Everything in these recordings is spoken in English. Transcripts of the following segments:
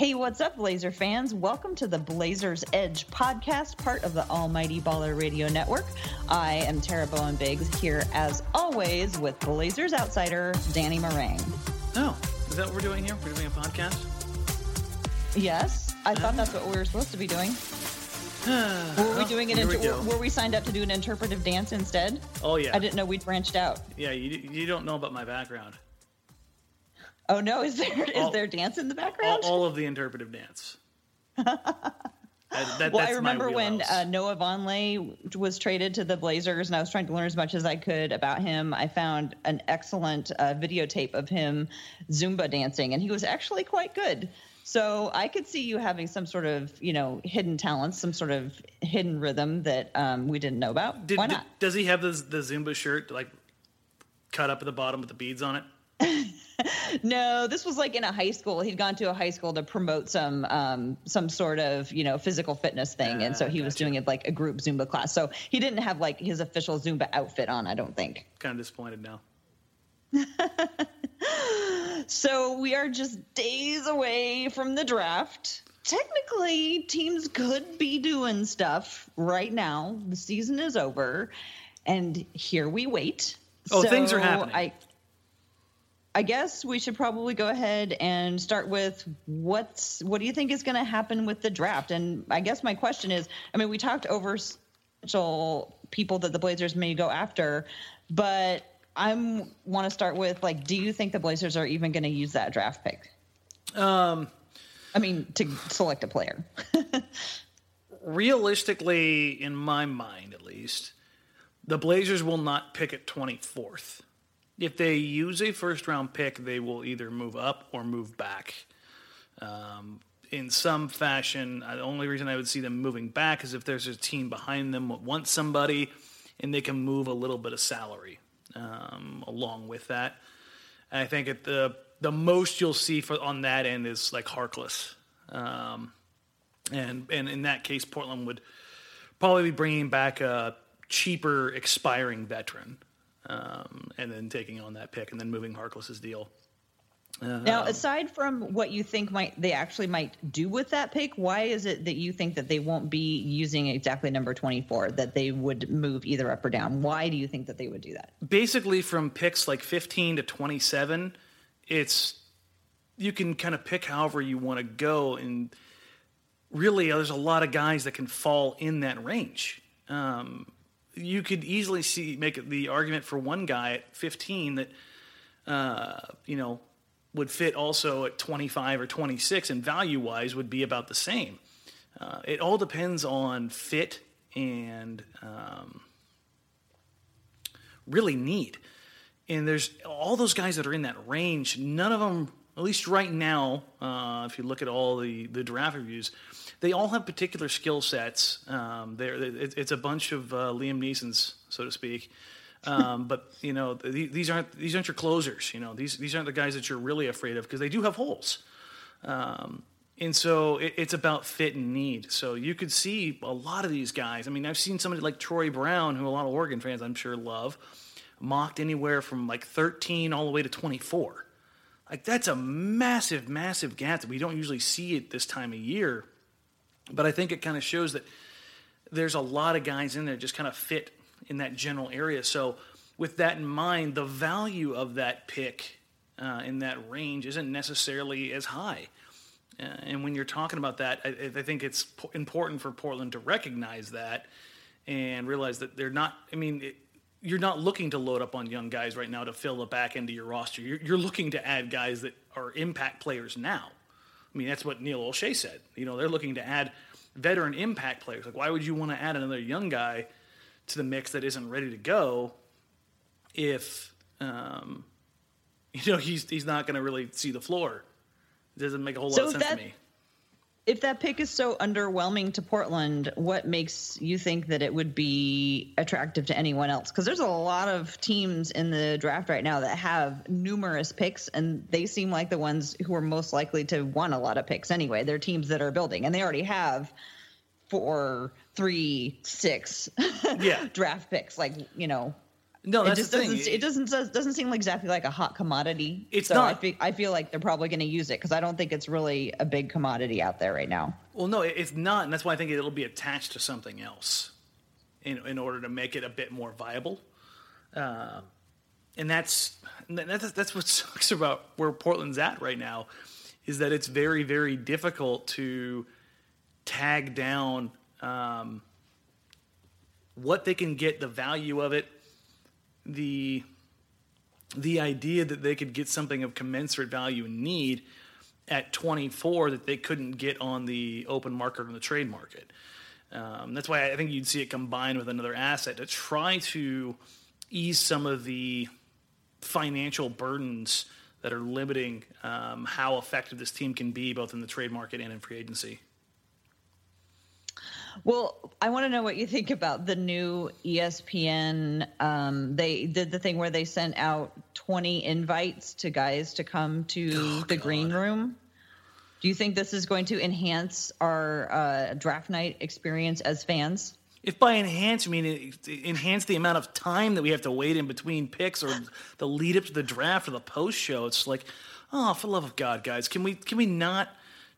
Hey, what's up, Blazer fans? Welcome to the Blazers Edge podcast, part of the Almighty Baller Radio Network. I am Tara Bowen Biggs here, as always, with Blazers outsider Danny Marang. Oh, is that what we're doing here? We're doing a podcast? Yes, I thought uh-huh. that's what we were supposed to be doing. were we doing an Here we inter- go. were we signed up to do an interpretive dance instead? Oh yeah. I didn't know we'd branched out. Yeah, you, you don't know about my background. Oh no, is there is All- there dance in the background? all of the interpretive dance. That- that- well, I remember when uh, Noah Vonleh was traded to the Blazers, and I was trying to learn as much as I could about him. I found an excellent uh, videotape of him Zumba dancing, and he was actually quite good. So I could see you having some sort of, you know, hidden talents, some sort of hidden rhythm that um, we didn't know about. Did- Why did- does he have the, the Zumba shirt like cut up at the bottom with the beads on it? No, this was like in a high school. He'd gone to a high school to promote some um, some sort of you know physical fitness thing, and so Ah, he was doing it like a group Zumba class. So he didn't have like his official Zumba outfit on. I don't think. Kind of disappointed now. So we are just days away from the draft. Technically, teams could be doing stuff right now. The season is over, and here we wait. Oh, things are happening. I, I guess we should probably go ahead and start with what's what do you think is going to happen with the draft? And I guess my question is, I mean, we talked over potential people that the Blazers may go after, but I want to start with like, do you think the Blazers are even going to use that draft pick? Um, I mean, to select a player. realistically, in my mind at least, the Blazers will not pick at 24th. If they use a first round pick, they will either move up or move back. Um, in some fashion, the only reason I would see them moving back is if there's a team behind them that wants somebody and they can move a little bit of salary um, along with that. And I think at the the most you'll see for on that end is like Harkless. Um, and and in that case, Portland would probably be bringing back a cheaper expiring veteran, um, and then taking on that pick, and then moving Harkless's deal. now, aside from what you think might they actually might do with that pick, why is it that you think that they won't be using exactly number 24 that they would move either up or down? Why do you think that they would do that? Basically, from picks like 15 to 27, it's you can kind of pick however you want to go, and really, there's a lot of guys that can fall in that range. Um, you could easily see make the argument for one guy at 15 that uh, you know would fit also at 25 or 26 and value wise would be about the same. Uh, it all depends on fit and um, really need. And there's all those guys that are in that range none of them at least right now uh, if you look at all the, the draft reviews they all have particular skill sets um, it- it's a bunch of uh, liam neeson's so to speak um, but you know th- these aren't these aren't your closers you know these these aren't the guys that you're really afraid of because they do have holes um, and so it, it's about fit and need. So you could see a lot of these guys. I mean, I've seen somebody like Troy Brown, who a lot of Oregon fans I'm sure love, mocked anywhere from like 13 all the way to 24. Like that's a massive, massive gap that we don't usually see at this time of year. But I think it kind of shows that there's a lot of guys in there just kind of fit in that general area. So with that in mind, the value of that pick uh, in that range isn't necessarily as high. Uh, and when you're talking about that, I, I think it's po- important for Portland to recognize that and realize that they're not. I mean, it, you're not looking to load up on young guys right now to fill the back end of your roster. You're, you're looking to add guys that are impact players now. I mean, that's what Neil Olshey said. You know, they're looking to add veteran impact players. Like, why would you want to add another young guy to the mix that isn't ready to go if um, you know he's he's not going to really see the floor It doesn't make a whole So lot of sense that- to me. If that pick is so underwhelming to Portland, what makes you think that it would be attractive to anyone else? Because there's a lot of teams in the draft right now that have numerous picks, and they seem like the ones who are most likely to want a lot of picks anyway. They're teams that are building, and they already have four, three, six Yeah. draft picks. Like you know, No, it that's just the thing. doesn't. It doesn't doesn't seem exactly like a hot commodity. It's so not. I feel, I feel like they're probably going to use it because I don't think it's really a big commodity out there right now. Well, no, it's not, and that's why I think it'll be attached to something else in in order to make it a bit more viable. Uh, and that's that's that's what sucks about where Portland's at right now, is that it's very very difficult to tag down um, what they can get, the value of it, the the idea that they could get something of commensurate value and need at 24 that they couldn't get on the open market or the trade market. Um, that's why I think you'd see it combined with another asset to try to ease some of the financial burdens that are limiting um, how effective this team can be both in the trade market and in free agency. Well, I want to know what you think about the new ESPN. Um, they did the thing where they sent out 20 invites to guys to come to Oh, the green room. Do you think this is going to enhance our uh, draft night experience as fans? If by enhance you mean enhance the amount of time that we have to wait in between picks or the lead up to the draft or the post show, it's like, oh, for the love of God, guys, can we can we not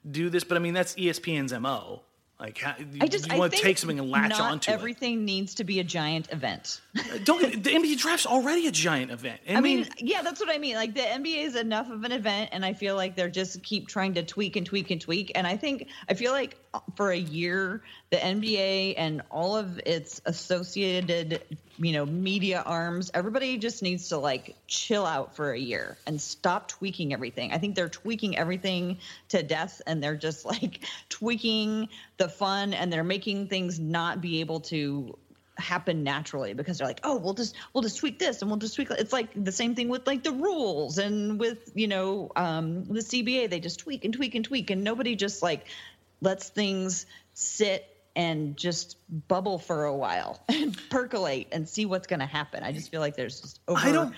do this? But I mean, that's ESPN's mo. Like, how, I just you want to take something and latch not onto everything needs to be a giant event. Don't get- the NBA draft's already a giant event. I, I mean, mean, yeah, that's what I mean. Like the NBA is enough of an event, and I feel like they're just keep trying to tweak and tweak and tweak. And I think I feel like for a year, the NBA and all of its associated, you know, media arms, everybody just needs to like chill out for a year and stop tweaking everything. I think they're tweaking everything to death, and they're just like tweaking the fun, and they're making things not be able to happen naturally because they're like, oh, we'll just we'll just tweak this and we'll just tweak. that." It's like the same thing with like the rules and with you know um, the CBA. They just tweak and tweak and tweak, and nobody just like lets things sit and just bubble for a while and percolate and see what's going to happen. I just feel like there's just over I don't-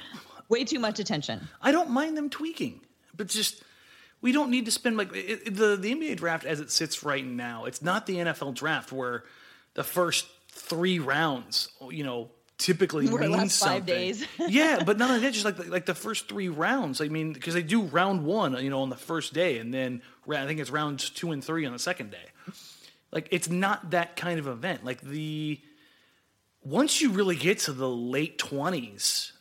way too much attention. I don't mind them tweaking, but just we don't need to spend like it- the the NBA draft as it sits right now. It's not the NFL draft where the first three rounds, you know, typically it means five something. days. yeah, but not only that, just like like the first three rounds. I mean, because they do round one, you know, on the first day, and then I think it's rounds two and three on the second day. Like it's not that kind of event. Like the once you really get to the late twenties,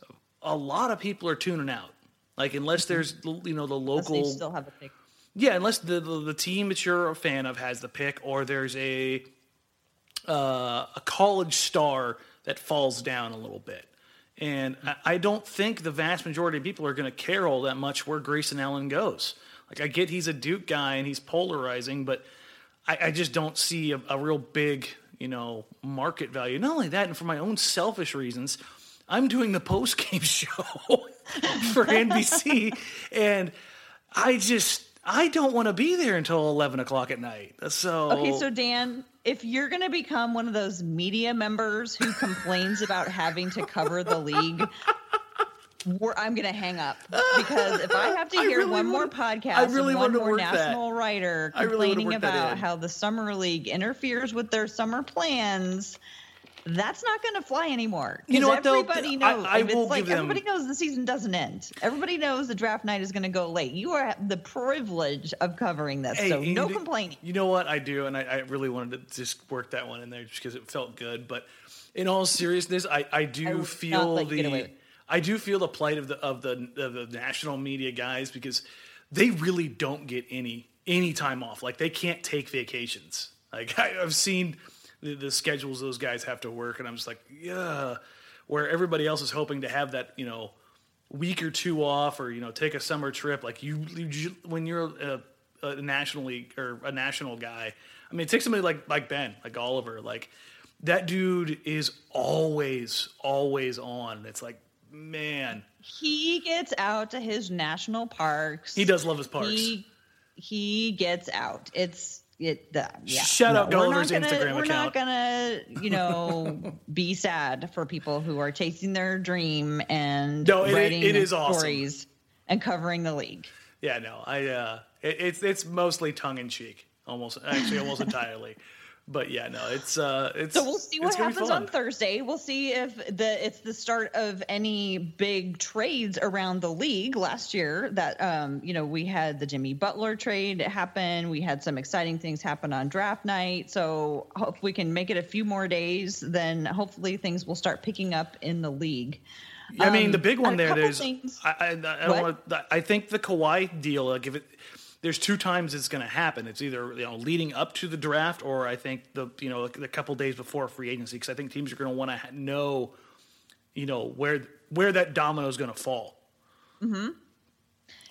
a lot of people are tuning out. Like unless there's you know the local still have a pick. yeah, unless the, the the team that you're a fan of has the pick, or there's a uh, a college star that falls down a little bit. And I, don't think the vast majority of people are going to care all that much where Grayson Allen goes. Like I get he's a Duke guy and he's polarizing, but I, I just don't see a, a real big you know market value. Not only that, and for my own selfish reasons, I'm doing the post game show for NBC, and I just I don't want to be there until eleven o'clock at night. So Okay, so Dan, if you're going to become one of those media members who complains about having to cover the league, we're, I'm going to hang up because if I have to hear really one more podcast, I really and one more work that. national writer I really complaining about how the summer league interferes with their summer plans. That's not going to fly anymore. You know what. Everybody I- knows. I it's will like give them- everybody knows the season doesn't end. Everybody knows the draft night is going to go late. You are the privilege of covering this, so no do- complaining. You know what I do, and I, I really wanted to just work that one in there just because it felt good. But in all seriousness, I, I I do feel let you get away the. I do feel the plight of the of the of the national media guys because they really don't get any any time off. Like they can't take vacations. Like I, I've seen the, the schedules those guys have to work, and I'm just like, yeah. Where everybody else is hoping to have that, you know, week or two off, or you know, take a summer trip. Like you, you when you're a, a national league or a national guy. I mean, take somebody like like Ben, like Oliver, like that dude is always always on. It's like, man, he gets out to his national parks. he does love his parks. He he gets out. It's it. The, yeah. Shut up, we're not Golliver's gonna- Instagram We're not gonna, you know, be sad for people who are chasing their dream and No, it- writing it is awesome. stories and covering the league. Yeah, no, I uh, it, it's it's mostly tongue in cheek, almost actually almost entirely. But yeah, no, it's uh, it's So we'll see what it's gonna be happens on Thursday. We'll see if the it's the start of any big trades around the league. Last year, that um, you know, we had the Jimmy Butler trade happen. We had some exciting things happen on draft night. So if we can make it a few more days, then hopefully things will start picking up in the league. I mean, Um, the big one there. There's, things- I, I, I What? don't want. I think the Kawhi deal. Like if it, there's two times it's going to happen. It's either you know leading up to the draft, or I think the you know the couple days before free agency, because I think teams are going to want to know, you know where where that domino is going to fall. Mm-hmm.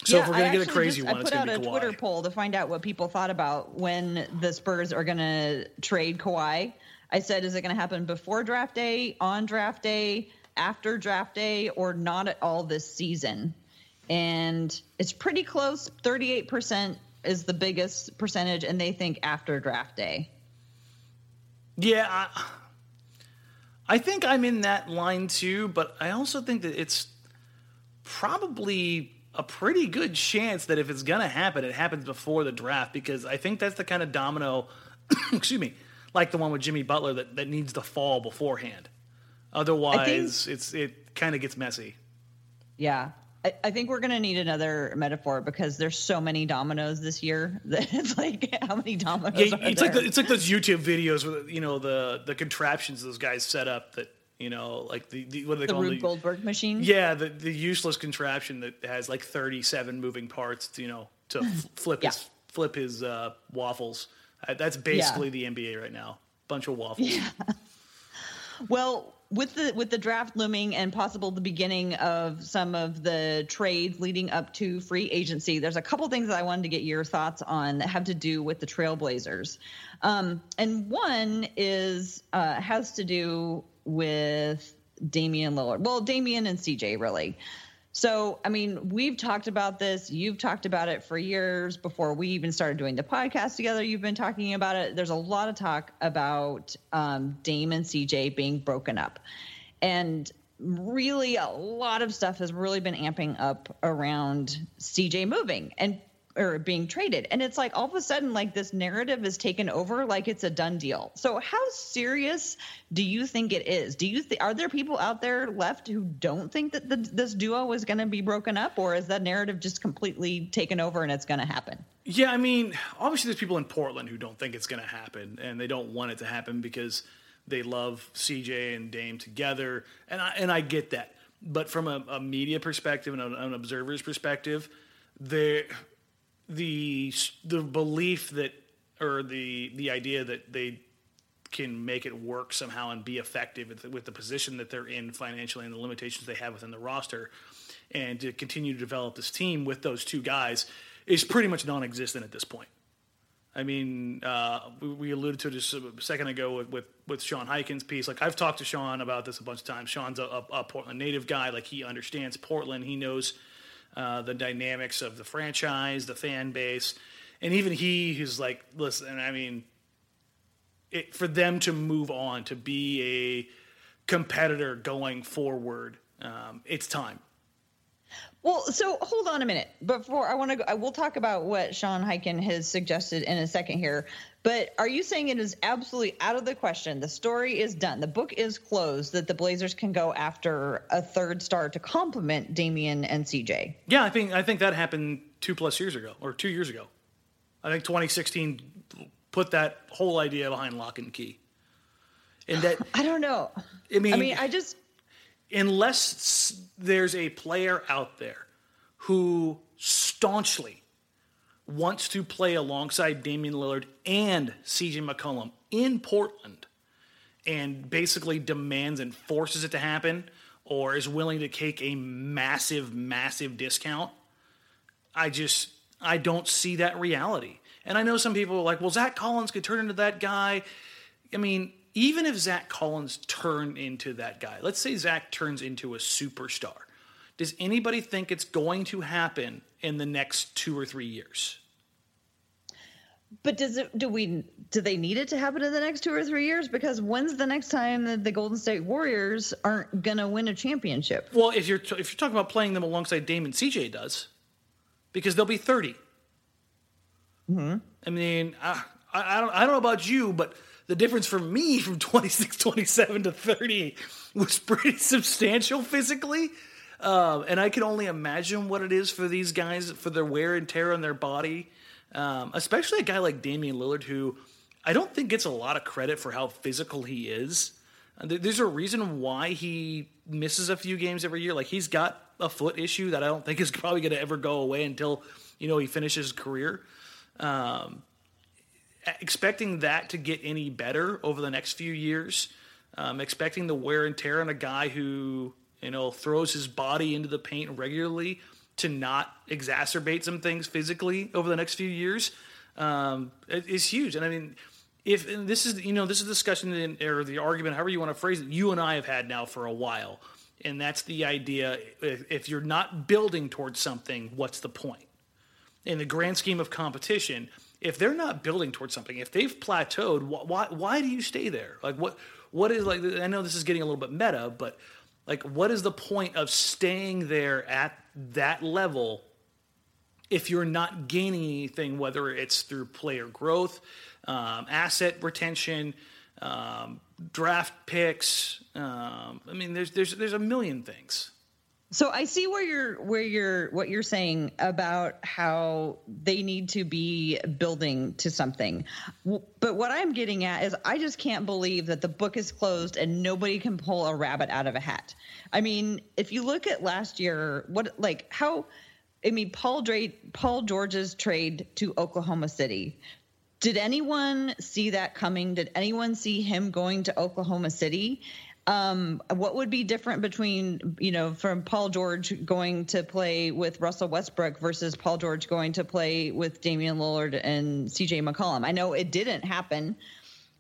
So if we're I going to get a crazy just- one, I put out a Twitter poll to find out what people thought about when the Spurs are going to trade Kawhi. I said, is it going to happen before draft day, on draft day, after draft day, or not at all this season? And it's pretty close. Thirty-eight percent is the biggest percentage, and they think after draft day. Yeah, I, I think I'm in that line too, but I also think that it's probably a pretty good chance that if it's going to happen, it happens before the draft because I think that's the kind of domino, excuse me, like the one with Jimmy Butler that, that needs to fall beforehand. Otherwise, it's it kind of gets messy. Yeah. I, I think we're going to need another metaphor because there's so many dominoes this year that it's like, how many dominoes Yeah, are it's there? like the, it's like those YouTube videos with you know the the contraptions those guys set up that you know like the, the what do they the call? Rube Goldberg machine. Yeah, the the useless contraption that has like 37 moving parts, you know, to f- flip his flip his uh, waffles. Uh, that's basically the NBA right now. Bunch of waffles. Well, with the with the draft looming and possible the beginning of some of the trades leading up to free agency, there's a couple things that I wanted to get your thoughts on that have to do with the Trailblazers, um, and one is uh, has to do with Damian Lillard. Well, Damian and CJ really. So, I mean, we've talked about this. You've talked about it for years before we even started doing the podcast together. You've been talking about it. There's a lot of talk about um, Dame and CJ being broken up. And really, a lot of stuff has really been amping up around CJ moving and or being traded. And it's like all of a sudden, like this narrative is taken over like it's a done deal. So, how serious do you think it is? Do you are there people out there left who don't think that the, this duo is going to be broken up, or is that narrative just completely taken over and it's going to happen? Yeah, I mean, obviously there's people in Portland who don't think it's going to happen and they don't want it to happen because they love CJ and Dame together, and I and I get that. But from a, a media perspective and an, an observer's perspective, there the the belief that or the the idea that they can make it work somehow and be effective with, with the position that they're in financially and the limitations they have within the roster, and to continue to develop this team with those two guys is pretty much non-existent at this point. I mean, uh, we, we alluded to this a second ago with, with, with Sean Highkin's piece. Like I've talked to Sean about this a bunch of times. Sean's a, a, a Portland native guy. Like he understands Portland. He knows uh, the dynamics of the franchise, the fan base, and even he who's like, listen. I mean, it, for them to move on to be a competitor going forward, um, it's time. Well, so hold on a minute. Before I want to go, I will talk about what Sean Highkin has suggested in a second here. But are you saying it is absolutely out of the question? The story is done. The book is closed that the Blazers can go after a third star to complement Damian and CJ. Yeah, I think I think that happened two plus years ago or two years ago. I think 2016 put that whole idea behind lock and key. And that I don't know. I mean, I mean, I just unless there's a player out there who staunchly wants to play alongside Damian Lillard and CJ McCollum in Portland and basically demands and forces it to happen or is willing to take a massive, massive discount, I just I don't see that reality. And I know some people are like, well, Zach Collins could turn into that guy. I mean, even if Zach Collins turned into that guy, let's say Zach turns into a superstar, does anybody think it's going to happen in the next two or three years? But does it? Do we? Do they need it to happen in the next two or three years? Because when's the next time that the Golden State Warriors aren't gonna win a championship? Well, if you're t- if you're talking about playing them alongside Damon CJ does, because they'll be 30 Mm-hmm. I mean, I, I, I don't I don't know about you, but the difference for me from 26, 27 to 30 was pretty substantial physically. Um, and I can only imagine what it is for these guys for their wear and tear on their body, um, especially a guy like Damian Lillard, who I don't think gets a lot of credit for how physical he is. Uh, There's a reason why he misses a few games every year. Like he's got a foot issue that I don't think is probably going to ever go away until you know he finishes his career. Um, expecting that to get any better over the next few years, um, expecting the wear and tear on a guy who you know throws his body into the paint regularly to not exacerbate some things physically over the next few years um, is huge. And I mean, if this is you know this is discussion in, or the argument, however you want to phrase it, you and I have had now for a while, and that's the idea: if, if you're not building towards something, what's the point? in the grand scheme of competition, if they're not building towards something, if they've plateaued, wh- why why do you stay there? Like what what is like? I know this is getting a little bit meta, but like what is the point of staying there at that level if you're not gaining anything, whether it's through player growth, um, asset retention, um, draft picks? Um, I mean, there's there's there's a million things. So I see where you're where you're what you're saying about how they need to be building to something. But what I'm getting at is I just can't believe that the book is closed and nobody can pull a rabbit out of a hat. I mean, if you look at last year, what like how I mean Paul Dre Paul George's trade to Oklahoma City. Did anyone see that coming? Did anyone see him going to Oklahoma City? Um, what would be different between, you know, from Paul George going to play with Russell Westbrook versus Paul George going to play with Damian Lillard and CJ McCollum? I know it didn't happen,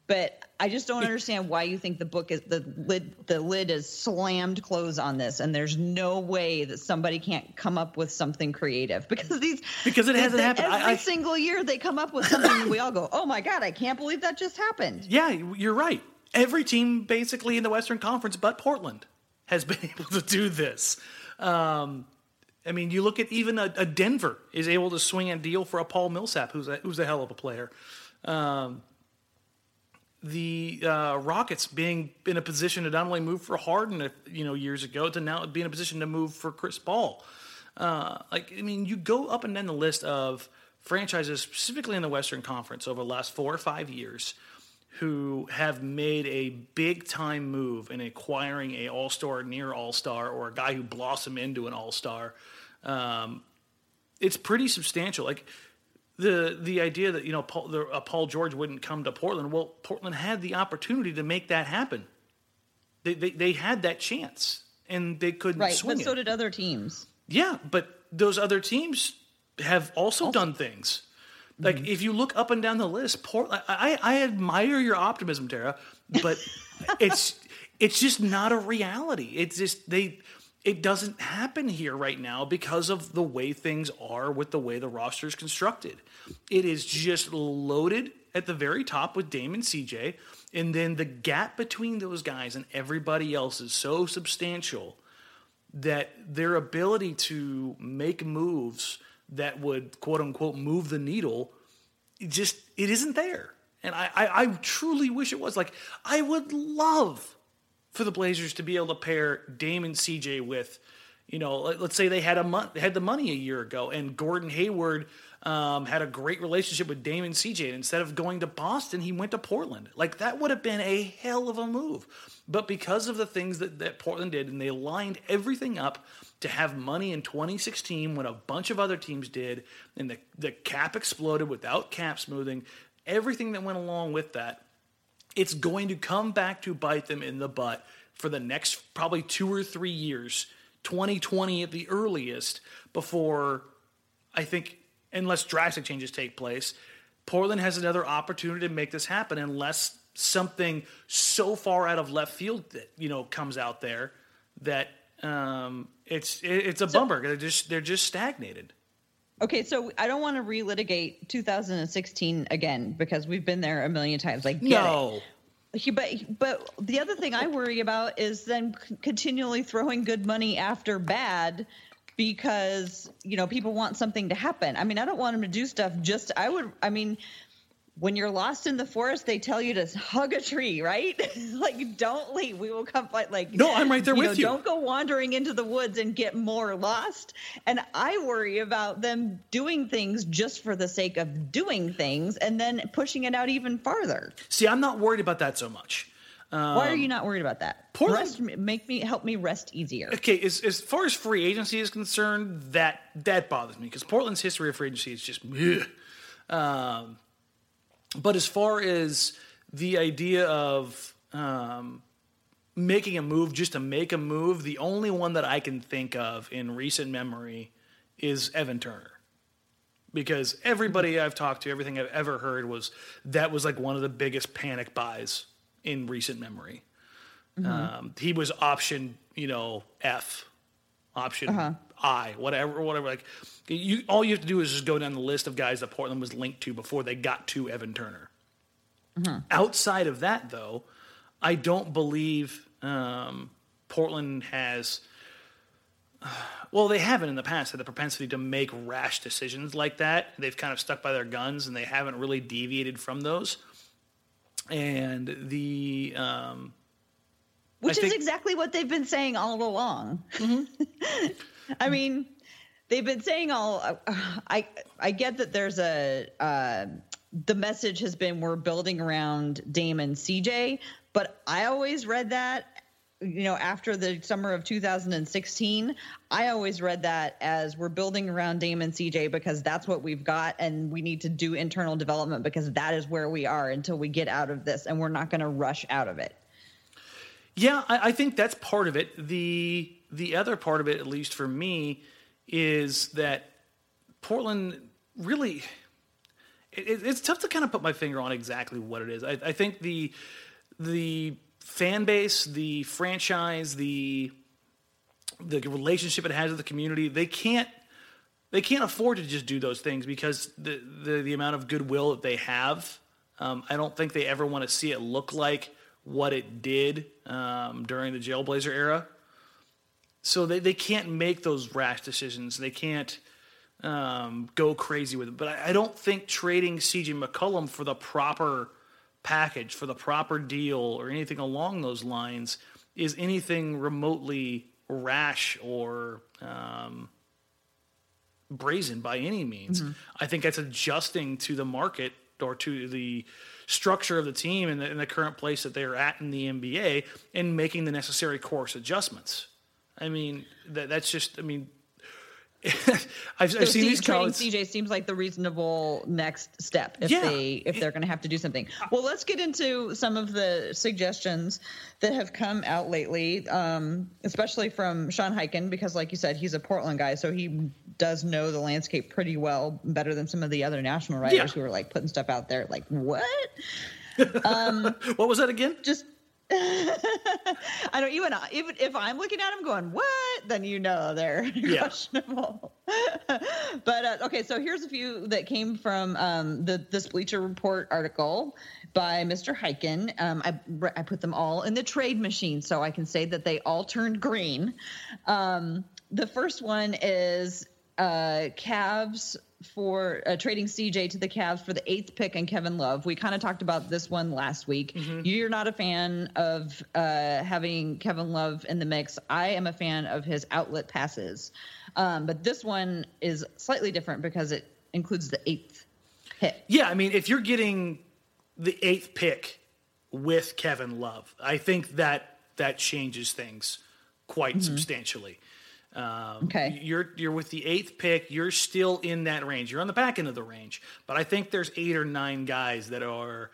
but I just don't understand why you think the book is the lid the lid is slammed closed on this and there's no way that somebody can't come up with something creative because these Because it hasn't they- happened. Every I- I- single year they come up with something and we all go, "Oh my god, I can't believe that just happened." Yeah, you're right. Every team basically in the Western Conference but Portland has been able to do this. Um, I mean, you look at even a, a Denver is able to swing a deal for a Paul Millsap, who's a, who's a hell of a player. Um, the uh, Rockets being in a position to not only move for Harden, you know, years ago, to now be in a position to move for Chris Paul. Uh, like, I mean, you go up and down the list of franchises, specifically in the Western Conference, over the last four or five years, who have made a big time move in acquiring a All Star, near All Star, or a guy who blossomed into an All Star. Um, it's pretty substantial. Like the the idea that you know Paul, the, uh, Paul George wouldn't come to Portland. Well, Portland had the opportunity to make that happen. They they, they had that chance, and they couldn't Right, swing but it. so did other teams. Yeah, but those other teams have also, done things. Like Mm-hmm. if you look up and down the list, Port, I, I I admire your optimism, Tara, but it's it's just not a reality. It's just they it doesn't happen here right now because of the way things are with the way the roster is constructed. It is just loaded at the very top with Damon CJ, and then the gap between those guys and everybody else is so substantial that their ability to make moves that would quote unquote move the needle it just it isn't there. And I, I i truly wish it was. Like i would love for the blazers to be able to pair Dame and cj with you know let, us say they had a month had the money a year ago and gordon hayward um, had a great relationship with Damon CJ. And instead of going to Boston, he went to Portland. Like that would have been a hell of a move. But because of the things that, that Portland did, and they lined everything up to have money in 2016 when a bunch of other teams did, and the, the cap exploded without cap smoothing, everything that went along with that, it's going to come back to bite them in the butt for the next probably two or three years, 2020 at the earliest, before I think, unless drastic changes take place, Portland has another opportunity to make this happen unless something so far out of left field that you know comes out there that um, it's it, it's a bummer. They're just they're just stagnated. Okay, so I don't want to relitigate 2016 again because we've been there a million times. Like, no. It. But but the other thing I worry about is then continually throwing good money after bad because you know people want something to happen. I mean, I don't want them to do stuff just I would I mean when you're lost in the forest, they tell you to hug a tree, right? like, don't leave. We will come fight. Like, no, I'm right there you with know, you. Don't go wandering into the woods and get more lost. And I worry about them doing things just for the sake of doing things and then pushing it out even farther. See, I'm not worried about that so much. Um, Why are you not worried about that? Portland, rest, make me help me rest easier. Okay, as, as far as free agency is concerned, that that bothers me because Portland's history of free agency is just. Um, but as far as the idea of um, making a move just to make a move, the only one that I can think of in recent memory is Evan Turner. Because everybody I've talked to, everything I've ever heard was that was like one of the biggest panic buys in recent memory. Mm-hmm. Um, he was option, you know, F, option uh-huh. I, whatever, whatever. Like, you, all you have to do is just go down the list of guys that Portland was linked to before they got to Evan Turner. Mm-hmm. Outside of that, though, I don't believe um, Portland has. well, they haven't in the past had the propensity to make rash decisions like that. They've kind of stuck by their guns and they haven't really deviated from those. And the um, which I is think, exactly what they've been saying all along. Mm-hmm. I mean, they've been saying all. Uh, I I get that there's a uh, the message has been we're building around Damon CJ, but I always read that you know after the summer of 2016 i always read that as we're building around damon cj because that's what we've got and we need to do internal development because that is where we are until we get out of this and we're not going to rush out of it yeah I, I, think that's part of it the the other part of it at least for me is that portland really it, it's tough to kind of put my finger on exactly what it is. I, I think the the fan base, the franchise, the the relationship it has with the community, they can't they can't afford to just do those things because the the, the amount of goodwill that they have. Um, I don't think they ever want to see it look like what it did um, during the Jailblazer era. So they, they can't make those rash decisions. They can't um, go crazy with it. But I, I don't think trading CJ McCollum for the proper package, for the proper deal, or anything along those lines is anything remotely rash or um, brazen by any means. Mm-hmm. I think that's adjusting to the market or to the structure of the team and the, in the current place that they're at in the NBA and making the necessary course adjustments. I mean, that, that's just, I mean, I've, so I've seen these trading CJ seems like the reasonable next step if yeah. they if they're going to have to do something. Well, let's get into some of the suggestions that have come out lately, um, especially from Sean Highkin, because like you said, he's a Portland guy, so he does know the landscape pretty well, better than some of the other national writers yeah. who are like putting stuff out there. Like what? um, what was that again? Just I don't even even if I'm looking at them going what, then you know they're yeah. questionable. but uh, okay, so here's a few that came from um, the this Bleacher Report article by Mr. Highkin. Um, I I put them all in the trade machine so I can say that they all turned green. Um, the first one is uh, Cavs for uh, trading CJ to the Cavs for the eighth pick and Kevin Love. We kind of talked about this one last week. Mm-hmm. You're not a fan of uh, having Kevin Love in the mix. I am a fan of his outlet passes. Um, but this one is slightly different because it includes the eighth pick. Yeah, I mean, if you're getting the eighth pick with Kevin Love, I think that that changes things quite mm-hmm. substantially. Um, okay. You're you're with the eighth pick. You're still in that range. You're on the back end of the range, but I think there's eight or nine guys that are,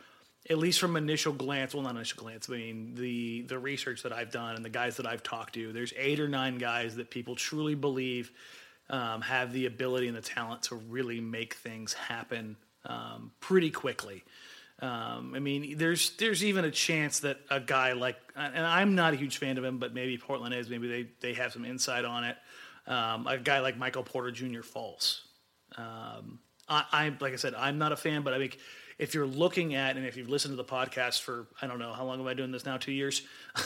at least from initial glance. Well, not initial glance. I mean the the research that I've done and the guys that I've talked to. There's eight or nine guys that people truly believe um, have the ability and the talent to really make things happen um, pretty quickly. Um, I mean, there's there's even a chance that a guy like, and I'm not a huge fan of him, but maybe Portland is. Maybe they they have some insight on it. Um, a guy like Michael Porter Jr. falls. Um, I, I like I said, I'm not a fan, but I think if you're looking at and if you've listened to the podcast for I don't know how long am I doing this now? Two years.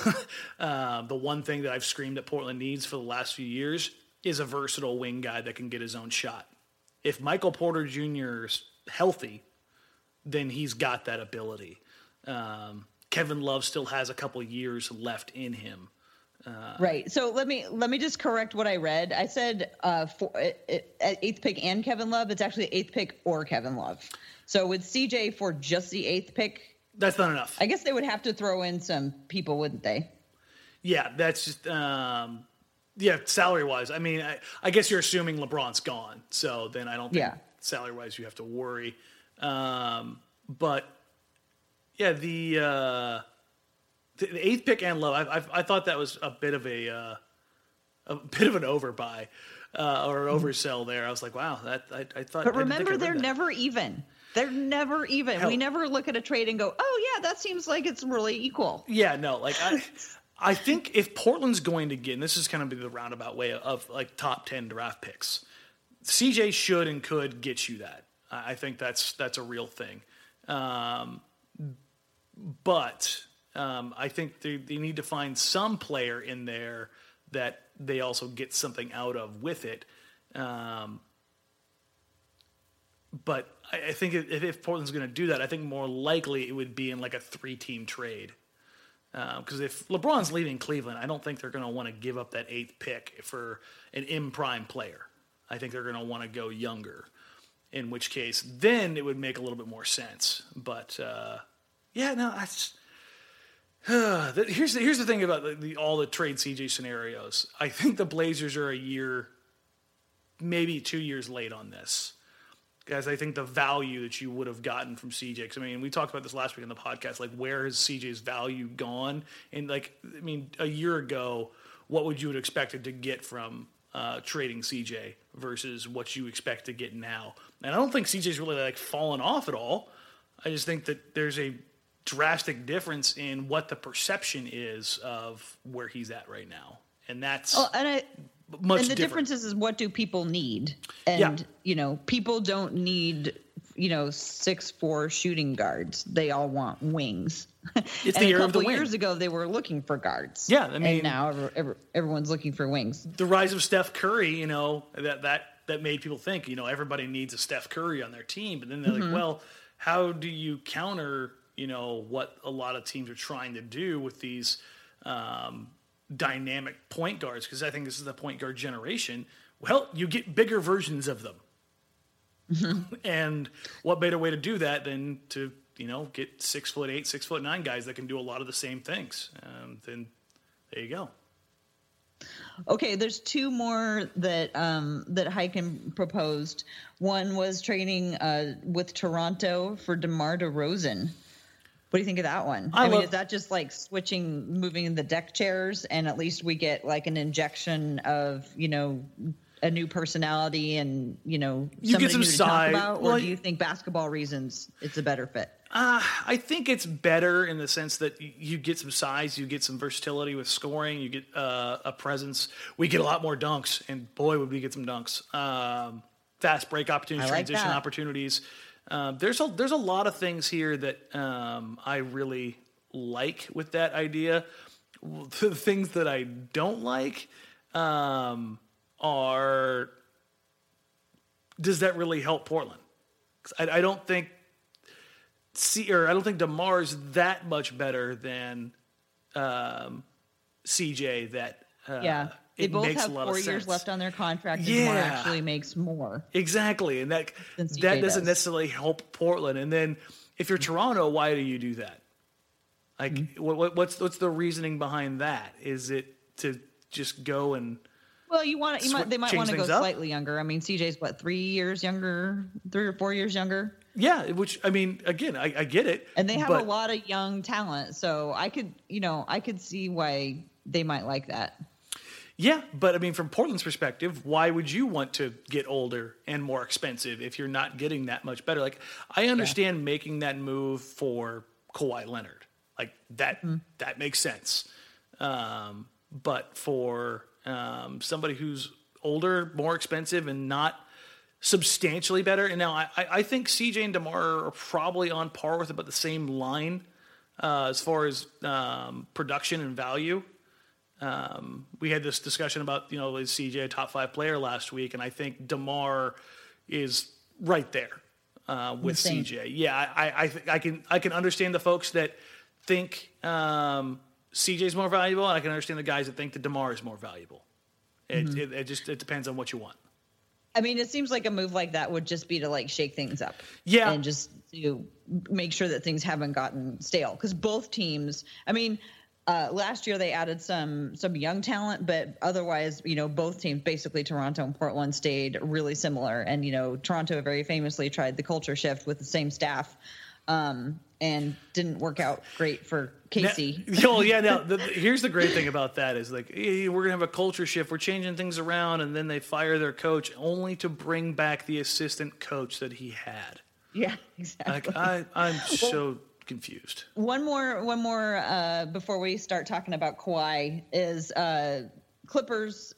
uh, the one thing that I've screamed that Portland needs for the last few years is a versatile wing guy that can get his own shot. If Michael Porter Jr. is healthy, then he's got that ability. Um, Kevin Love still has a couple years left in him. Uh, right. So let me let me just correct what I read. I said uh, for, it, eighth pick and Kevin Love. It's actually eighth pick or Kevin Love. So with CJ for just the eighth pick, that's not enough. I guess they would have to throw in some people, wouldn't they? Yeah, that's just um, yeah, salary wise. I mean, I, I, guess you're assuming LeBron's gone, so then I don't think yeah. salary wise you have to worry. Um, but yeah, the, uh, the, the eighth pick and low, I, I, I, thought that was a bit of a uh, a bit of an overbuy uh, or an oversell there. I was like, wow, that I, I thought. But remember, they're never even. They're never even. Hell, we never look at a trade and go, "Oh yeah, that seems like it's really equal." Yeah, no, like I, I think if Portland's going to get, and this is kind of the roundabout way of like top ten draft picks, CJ should and could get you that. I think that's that's a real thing. Um, but um, I think they, they need to find some player in there that they also get something out of with it. Um, but I, I think if, if, Portland's going to do that, I think more likely it would be in like a three-team trade. Because uh, if LeBron's leaving Cleveland, I don't think they're going to want to give up that eighth pick for an in prime player. I think they're going to want to go younger. In which case, then it would make a little bit more sense. But uh, yeah, no, that's. Uh, here's the, here's the thing about the, the, all the trade CJ scenarios. I think the Blazers are a year, maybe two years late on this guys, I think the value that you would have gotten from CJ, because I mean, we talked about this last week on the podcast, like where has CJ's value gone? And like, I mean, a year ago, what would you have expected to get from uh, trading CJ versus what you expect to get now? And I don't think CJ's really like fallen off at all. I just think that there's a drastic difference in what the perception is of where he's at right now. And that's oh, and I much and the difference is, is what do people need? And yeah. you know people don't need you know six four shooting guards. They all want wings. It's the year of the years ago they were looking for guards. Yeah i mean and now every, every, everyone's looking for wings. the rise of steph curry you know that that that made people think you know everybody needs a steph curry on their team but then they're mm-hmm. like well how do you counter you know what a lot of teams are trying to do with these um, dynamic point guards because I think this is the point guard generation. Well, you get bigger versions of them. Mm-hmm. and what better way to do that than to you know get six foot eight, six foot nine guys that can do a lot of the same things? Um, then there you go. Okay, there's two more that um, that Highkin proposed. One was training uh, with Toronto for DeMar DeRozan. What do you think of that one? I, I mean, love- is that just like switching, moving the deck chairs, and at least we get like an injection of you know a new personality and you know you get some. About, well, or do you think basketball reasons it's a better fit? Uh, I think it's better in the sense that you get some size, you get some versatility with scoring, you get uh, a presence. We get a lot more dunks, and boy, would we get some dunks. Um, fast break opportunities, like transition that. opportunities. Um, there's a there's a lot of things here that um, I really like with that idea. The things that I don't like um, are does that really help Portland? I, I, don't think see or I don't think Demar's that much better than um, CJ. That uh, yeah. They both have four years left on their contract. And yeah, actually makes more. Exactly, and that that doesn't does. necessarily help Portland. And then if you're Toronto, why do you do that? Like, mm-hmm. what, what's what's the reasoning behind that? Is it to just go and well, you want you might, they might want to go up? slightly younger. I mean, CJ's what three years younger, three or four years younger. Yeah, which I mean, again, I, I get it, and they have but, a lot of young talent, so I could, you know, I could see why they might like that. Yeah, but I mean, from Portland's perspective, why would you want to get older and more expensive if you're not getting that much better? Like, I understand yeah. making that move for Kawhi Leonard, like that mm-hmm. that makes sense. Um, but for um, somebody who's older, more expensive, and not substantially better. And now I, I think CJ and Demar are probably on par with about the same line uh, as far as um, production and value. Um, we had this discussion about you know is CJ a top five player last week, and I think Demar is right there uh, with Insane. CJ. Yeah, I I, th- I can I can understand the folks that think um, CJ is more valuable, and I can understand the guys that think that Demar is more valuable. It, mm-hmm. it, it just it depends on what you want. I mean, it seems like a move like that would just be to like shake things up. Yeah. And just to make sure that things haven't gotten stale. Because both teams, I mean, uh, last year they added some some young talent, but otherwise, you know, both teams, basically Toronto and Portland, stayed really similar. And you know, Toronto very famously tried the culture shift with the same staff, um, and didn't work out great for Casey. Now, well, yeah. Now, the, here's the great thing about that is like hey, we're gonna have a culture shift. We're changing things around, and then they fire their coach only to bring back the assistant coach that he had. Yeah, exactly. Like I, I'm so confused. One more, one more uh, before we start talking about Kawhi is uh, Clippers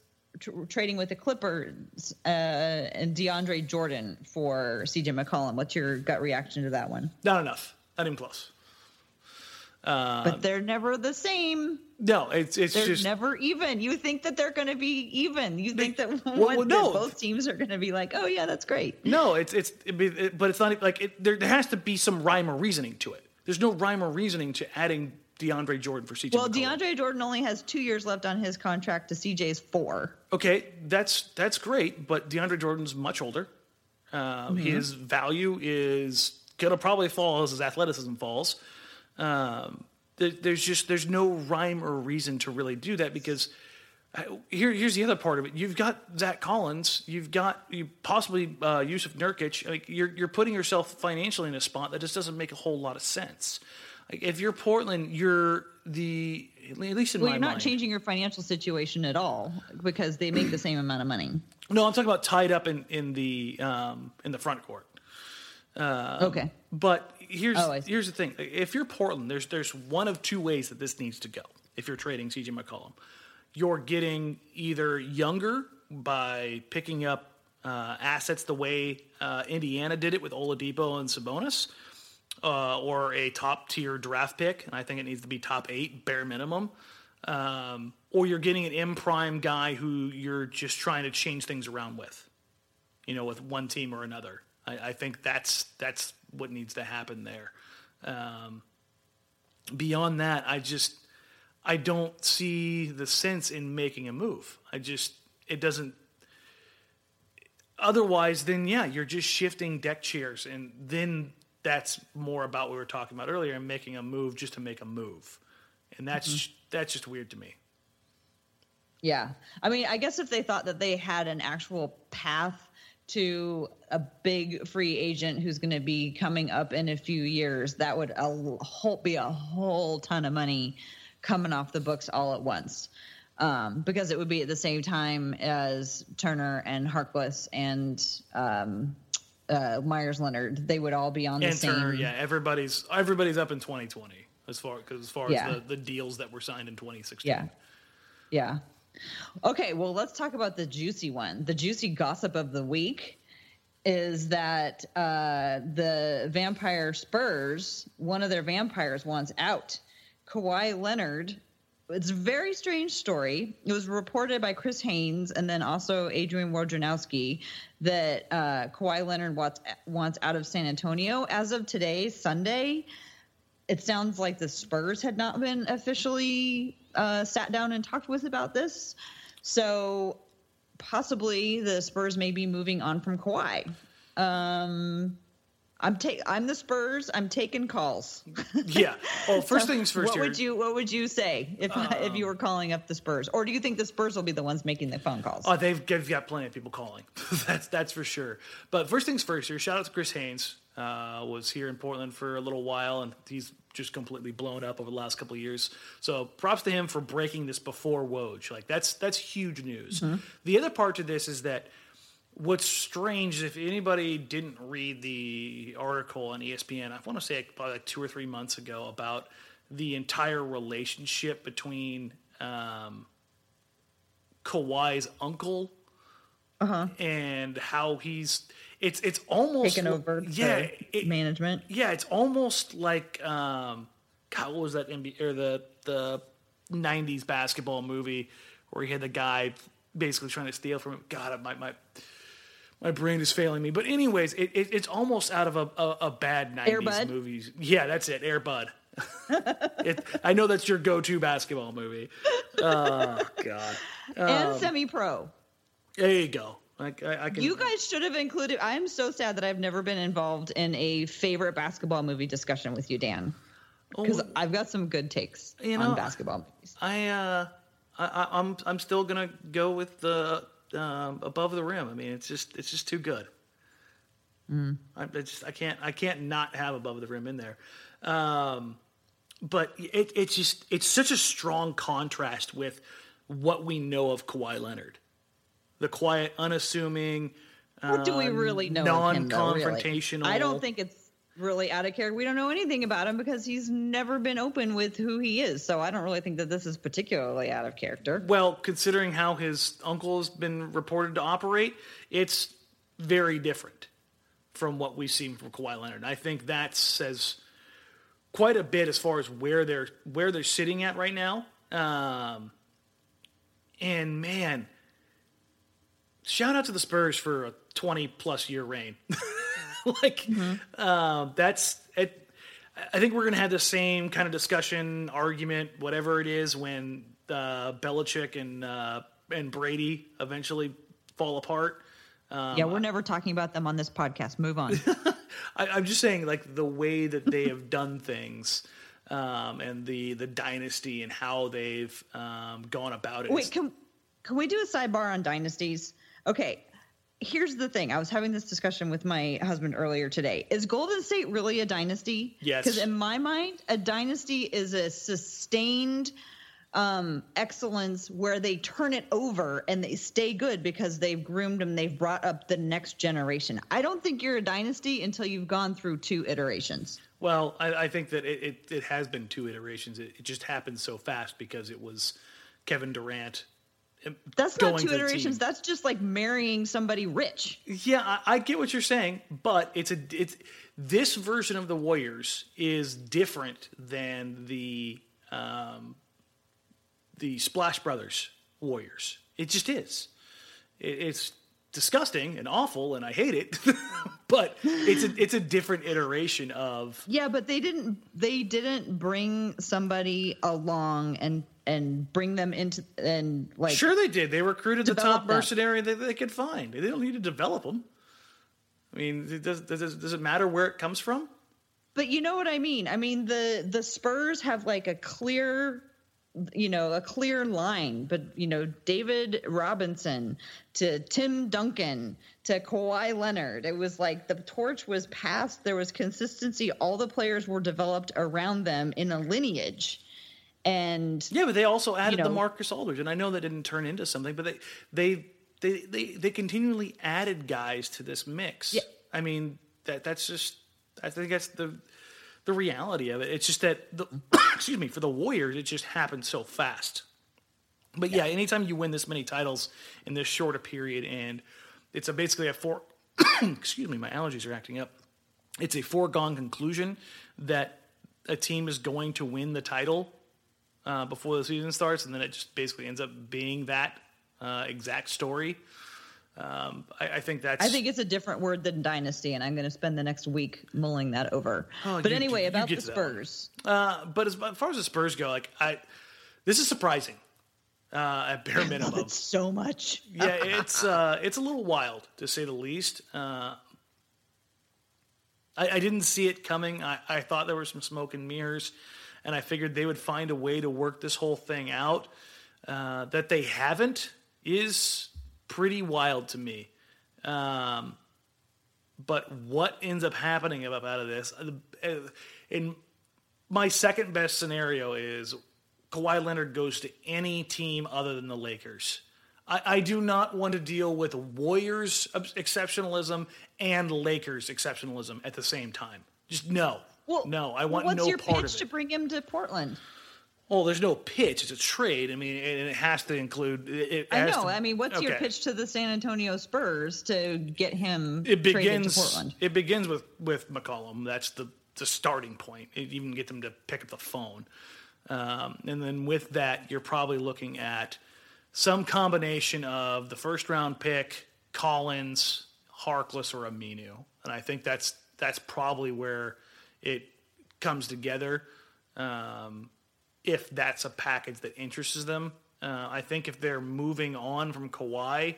trading with the Clippers uh, and DeAndre Jordan for CJ McCollum. What's your gut reaction to that one? Not enough. Not even close. Uh, but they're never the same. No, it's it's they're just never even. You think that they're going to be even. You think that, well, well, no. that both teams are going to be like, oh yeah, that's great. No, it's it's it, but it's not like it, there, there has to be some rhyme or reasoning to it. There's no rhyme or reasoning to adding DeAndre Jordan for CJ. Well, McCollum. DeAndre Jordan only has two years left on his contract to CJ's four. Okay, that's that's great, but DeAndre Jordan's much older. Uh, mm-hmm. His value is gonna probably fall as his athleticism falls. Um, there, there's just there's no rhyme or reason to really do that because uh, here here's the other part of it. You've got Zach Collins, you've got you possibly uh, Jusuf Nurkic. Like you're you're putting yourself financially in a spot that just doesn't make a whole lot of sense. Like if you're Portland, you're the at least in well, my you're not mind, changing your financial situation at all because they make the same amount of money. No, I'm talking about tied up in in the um, in the front court. Um, okay. But here's oh, here's the thing: if you're Portland, there's there's one of two ways that this needs to go. If you're trading CJ McCollum, you're getting either younger by picking up uh, assets the way uh, Indiana did it with Oladipo and Sabonis, uh, or a top tier draft pick, and I think it needs to be top eight bare minimum. Um, or you're getting an M prime guy who you're just trying to change things around with, you know, with one team or another. I, I think that's that's what needs to happen there. Um, beyond that, I just I don't see the sense in making a move. I just it doesn't. Otherwise, then yeah, you're just shifting deck chairs, and then that's more about what we were talking about earlier, and making a move just to make a move, and that's mm-hmm. that's just weird to me. Yeah, I mean, I guess if they thought that they had an actual path to a big free agent who's going to be coming up in a few years, that would a whole, be a whole ton of money coming off the books all at once. Um, because it would be at the same time as Turner and Harkless and um, uh, Meyers Leonard. They would all be on the same. Yeah, everybody's everybody's up in 2020 as far because as far yeah. as the, the deals that were signed in 2016. Yeah, yeah. Okay, well, let's talk about the juicy one. The juicy gossip of the week is that uh, the vampire Spurs, one of their vampires, wants out. Kawhi Leonard. It's a very strange story. It was reported by Chris Haynes and then also Adrian Wojnarowski that uh, Kawhi Leonard wants wants out of San Antonio as of today, Sunday. It sounds like the Spurs had not been officially uh, sat down and talked with about this. So possibly the Spurs may be moving on from Kawhi. Um, I'm take I'm the Spurs. I'm taking calls. yeah. Well, first so things first. What here. would you What would you say if um, if you were calling up the Spurs, or do you think the Spurs will be the ones making the phone calls? Oh, they've, they've got plenty of people calling. that's that's for sure. But first things first. Here, shout out to Chris Haynes. Uh, was here in Portland for a little while, and he's just completely blown up over the last couple of years. So props to him for breaking this before Woj. Like that's that's huge news. Mm-hmm. The other part to this is that what's strange is if anybody didn't read the article on ESPN, I want to say probably like two or three months ago about the entire relationship between um, Kawhi's uncle Uh-huh. and how he's it's it's almost Taken over yeah it- management. yeah it's almost like um God, what was that NBA or the the '90s basketball movie where he had the guy basically trying to steal from him. God, my my my brain is failing me. But anyways, it, it it's almost out of a a, a bad '90s Air movies. Yeah, that's it, Air Bud. it, I know that's your go-to basketball movie. Oh God, Um, and semi-pro. there you go. I, I, I can. You guys should have included. I'm so sad that I've never been involved in a favorite basketball movie discussion with you, Dan, because Oh. I've got some good takes You know, on basketball movies. I uh, I, I, I'm I'm still gonna go with the um, above the rim. I mean, it's just it's just too good. I, I just I can't I can't not have above the rim in there. Um, but it, it's just it's such a strong contrast with what we know of Kawhi Leonard, the quiet, unassuming. What do we um, really know? though, really? non-confrontational. I don't think it's really out of character. We don't know anything about him because he's never been open with who he is. So I don't really think that this is particularly out of character. Well, considering how his uncle has been reported to operate, it's very different from what we've seen from Kawhi Leonard. I think that says quite a bit as far as where they're where they're sitting at right now. Um, and man, shout out to the Spurs for a twenty plus year reign. like um, that's it. I think we're going to have the same kind of discussion, argument, whatever it is, when uh, Belichick and uh, and Brady eventually fall apart. Um, yeah, we're never talking about them on this podcast. Move on. I, I'm just saying, like the way that they have done things, um, and the the dynasty and how they've um, gone about it. Wait, can can we do a sidebar on dynasties? Okay. Here's the thing. I was having this discussion with my husband earlier today. Is Golden State really a dynasty? Yes. Because in my mind, a dynasty is a sustained um, excellence where they turn it over and they stay good because they've groomed them. They've brought up the next generation. I don't think you're a dynasty until you've gone through two iterations. Well, I, I think that it, it, it has been two iterations. It, it just happened so fast because it was Kevin Durant. That's not two iterations. That's just like marrying somebody rich. Yeah, I, I get what you're saying, but it's a it's this version of the Warriors is different than the um, the Splash Brothers Warriors. It just is. It, it's disgusting and awful, and I hate it. but it's a it's a different iteration of Yeah, but they didn't they didn't bring somebody along and and bring them into and like Sure, they did. They recruited the top them. mercenary that they could find. They don't need to develop them. I mean, does, does, does it matter where it comes from? But you know what I mean? I mean the the Spurs have like a clear you know, a clear line, but you know, David Robinson to Tim Duncan to Kawhi Leonard. It was like the torch was passed. There was consistency. All the players were developed around them in a lineage. And Yeah, but they also added the know- Marcus Aldridge, and I know that didn't turn into something, but they they they they, they continually added guys to this mix. Yeah. I mean that that's just I think that's the the reality of it. It's just that the excuse me for the Warriors, it just happened so fast. But yeah, anytime you win this many titles in this short a period, and it's a basically a four. excuse me, my allergies are acting up. It's a foregone conclusion that a team is going to win the title uh, before the season starts, and then it just basically ends up being that uh, exact story. Um, I, I think that's. I think it's a different word than dynasty, and I'm going to spend the next week mulling that over. Oh, but you- anyway, you about the to that one. Spurs. Uh, but as, as far as the Spurs go, like I, this is surprising. Uh, at bare minimum, so much. yeah, it's uh, it's a little wild to say the least. Uh, I, I didn't see it coming. I, I thought there were some smoke and mirrors, and I figured they would find a way to work this whole thing out. Uh, that they haven't is pretty wild to me. Um, but what ends up happening out of this? uh, In my second best scenario is Kawhi Leonard goes to any team other than the Lakers. I, I do not want to deal with Warriors exceptionalism and Lakers exceptionalism at the same time. Just no, no. I want what's no your part pitch to bring him to Portland? Well, there's no pitch. It's a trade. I mean, and it has to include. It I know. to- I mean, what's your pitch to the San Antonio Spurs to get him It begins. Portland? It begins with with McCollum. That's the the starting point. It even get them to pick up the phone, um, and then with that, you're probably looking at some combination of the first round pick, Collins, Harkless, or Aminu, and I think that's that's probably where it comes together. Um, if that's a package that interests them. Uh, I think if they're moving on from Kawhi,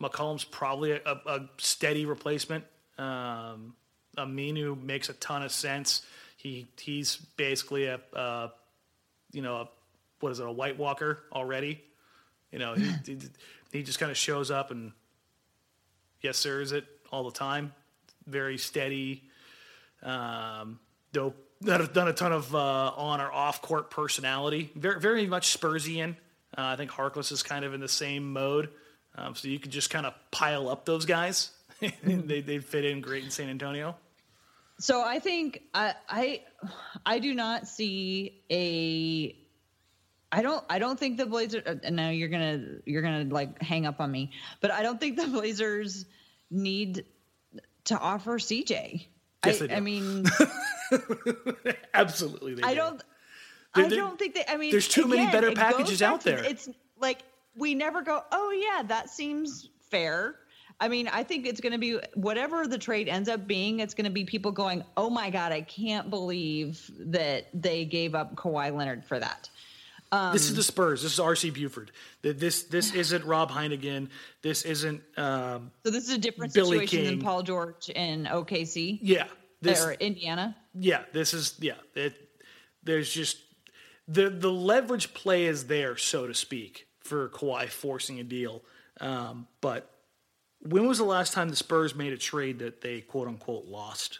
McCollum's probably a, a, steady replacement. Um, Aminu makes a ton of sense. He he's basically a, a you know a, what is it a White Walker already. You know he he, he just kind of shows up and yes sir is it all the time. Very steady. Um, dope. Done a, done a ton of uh, on or off court personality. Very, very much Spursian. Uh, I think Harkless is kind of in the same mode. Um, so you could just kind of pile up those guys. they they fit in great in San Antonio. So I think I I I do not see a I don't I don't think the Blazers and now you're gonna you're gonna like hang up on me, but I don't think the Blazers need to offer CJ. Yes, I, they. I mean Absolutely, they I do. don't There- I don't think that I mean there's too many better packages out to- there. It's like we never go, "Oh yeah, that seems fair." I mean, I think it's going to be whatever the trade ends up being, it's going to be people going, "Oh my god, I can't believe that they gave up Kawhi Leonard for that." This is the Spurs. This is RC Buford. Th- This this isn't Rob Hennigan. This isn't um, So this is a different Billy situation King. than Paul George in OKC yeah. This or Indiana. yeah. This is yeah. It, there's just the the leverage play is there, so to speak, for Kawhi forcing a deal. Um, but when was the last time the Spurs made a trade that they quote unquote lost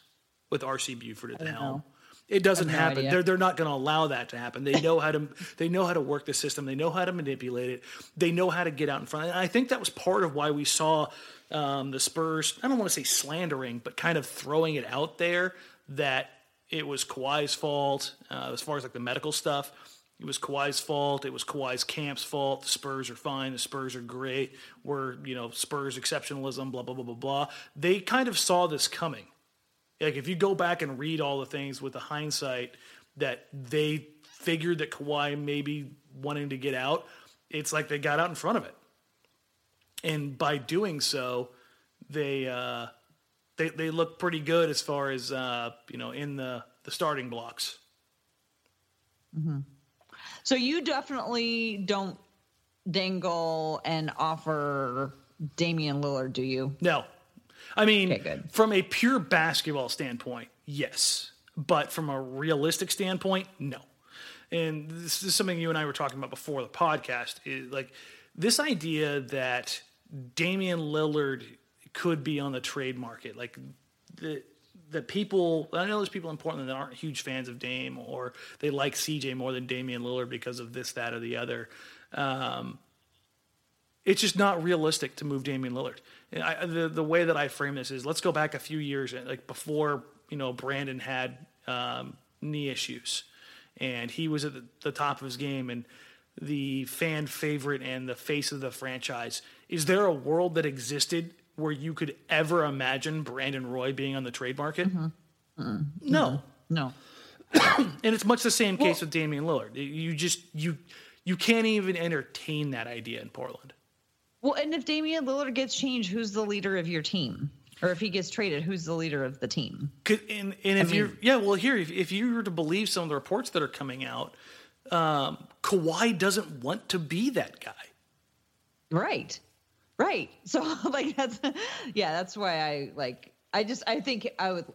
with RC Buford at the helm? know. It doesn't no happen. idea. They're they're not going to allow that to happen. They know how to they know how to work the system. They know how to manipulate it. They know how to get out in front. And I think that was part of why we saw um, the Spurs. I don't want to say slandering, but kind of throwing it out there that it was Kawhi's fault uh, as far as like the medical stuff. It was Kawhi's fault. It was Kawhi's camp's fault. The Spurs are fine. The Spurs are great. We're you know Spurs exceptionalism. Blah blah blah blah blah. They kind of saw this coming like if you go back and read all the things with the hindsight that they figured that Kawhi maybe wanting to get out, it's like they got out in front of it, and by doing so, they uh, they they look pretty good as far as uh, you know in the the starting blocks. Mm-hmm. So you definitely don't dangle and offer Damian Lillard, do you? No, I mean Okay, from a pure basketball standpoint, yes, but from a realistic standpoint, no. And this is something you and I were talking about before the podcast. Is like this idea that Damian Lillard could be on the trade market, like the the people. I know there's people in Portland that aren't huge fans of Dame, or they like CJ more than Damian Lillard because of this, that, or the other. Um, it's just not realistic to move Damian Lillard. I, the the way that I frame this is let's go back a few years, like before you know Brandon had um, knee issues, and he was at the, the top of his game and the fan favorite and the face of the franchise. Is there a world that existed where you could ever imagine Brandon Roy being on the trade market? Mm-hmm. Mm-hmm. No. Mm-hmm. No. And it's much the same case with Damian Lillard. You just you you can't even entertain that idea in Portland. Well, and if Damian Lillard gets changed, who's the leader of your team? Or if he gets traded, who's the leader of the team? Could, and and if mean- you're yeah, well, here if, if you were to believe some of the reports that are coming out, um, Kawhi doesn't want to be that guy. Right. Right. So like that's yeah, that's why I like I just I think I would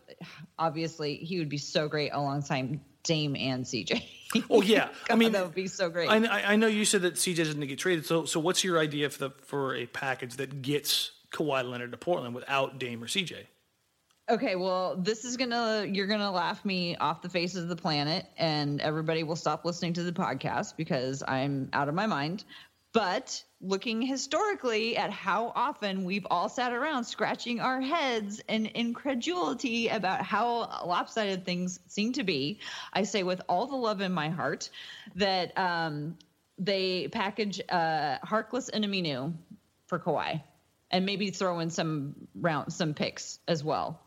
obviously he would be so great alongside Dame and CJ. Oh yeah, I mean that would be so great. I, I I know you said that CJ doesn't get traded. So so what's your idea for the for a package that gets Kawhi Leonard to Portland without Dame or CJ? Okay, well, this is gonna you're gonna laugh me off the face of the planet, and everybody will stop listening to the podcast because I'm out of my mind. But looking historically at how often we've all sat around scratching our heads in incredulity about how lopsided things seem to be, I say with all the love in my heart that um, they package uh, Harkless and Aminu for Kawhi, and maybe throw in some round some picks as well.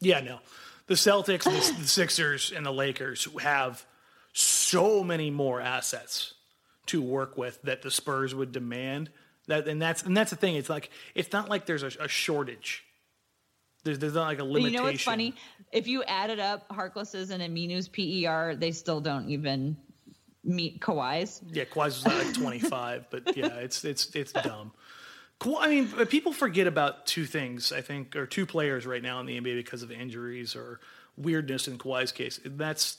Yeah, no, the Celtics, the, the Sixers, and the Lakers have so many more assets to work with that the Spurs would demand. That and that's and that's the thing. It's like it's not like there's a, a shortage. There's, there's not like a limitation. But you know what's funny? If you added up Harkless's and Aminu's PER, they still don't even meet Kawhi's. Yeah, Kawhi's was like 25, but yeah, it's it's it's dumb. Cool. I mean, people forget about two things, I think, or two players right now in the NBA because of injuries or weirdness in Kawhi's case. That's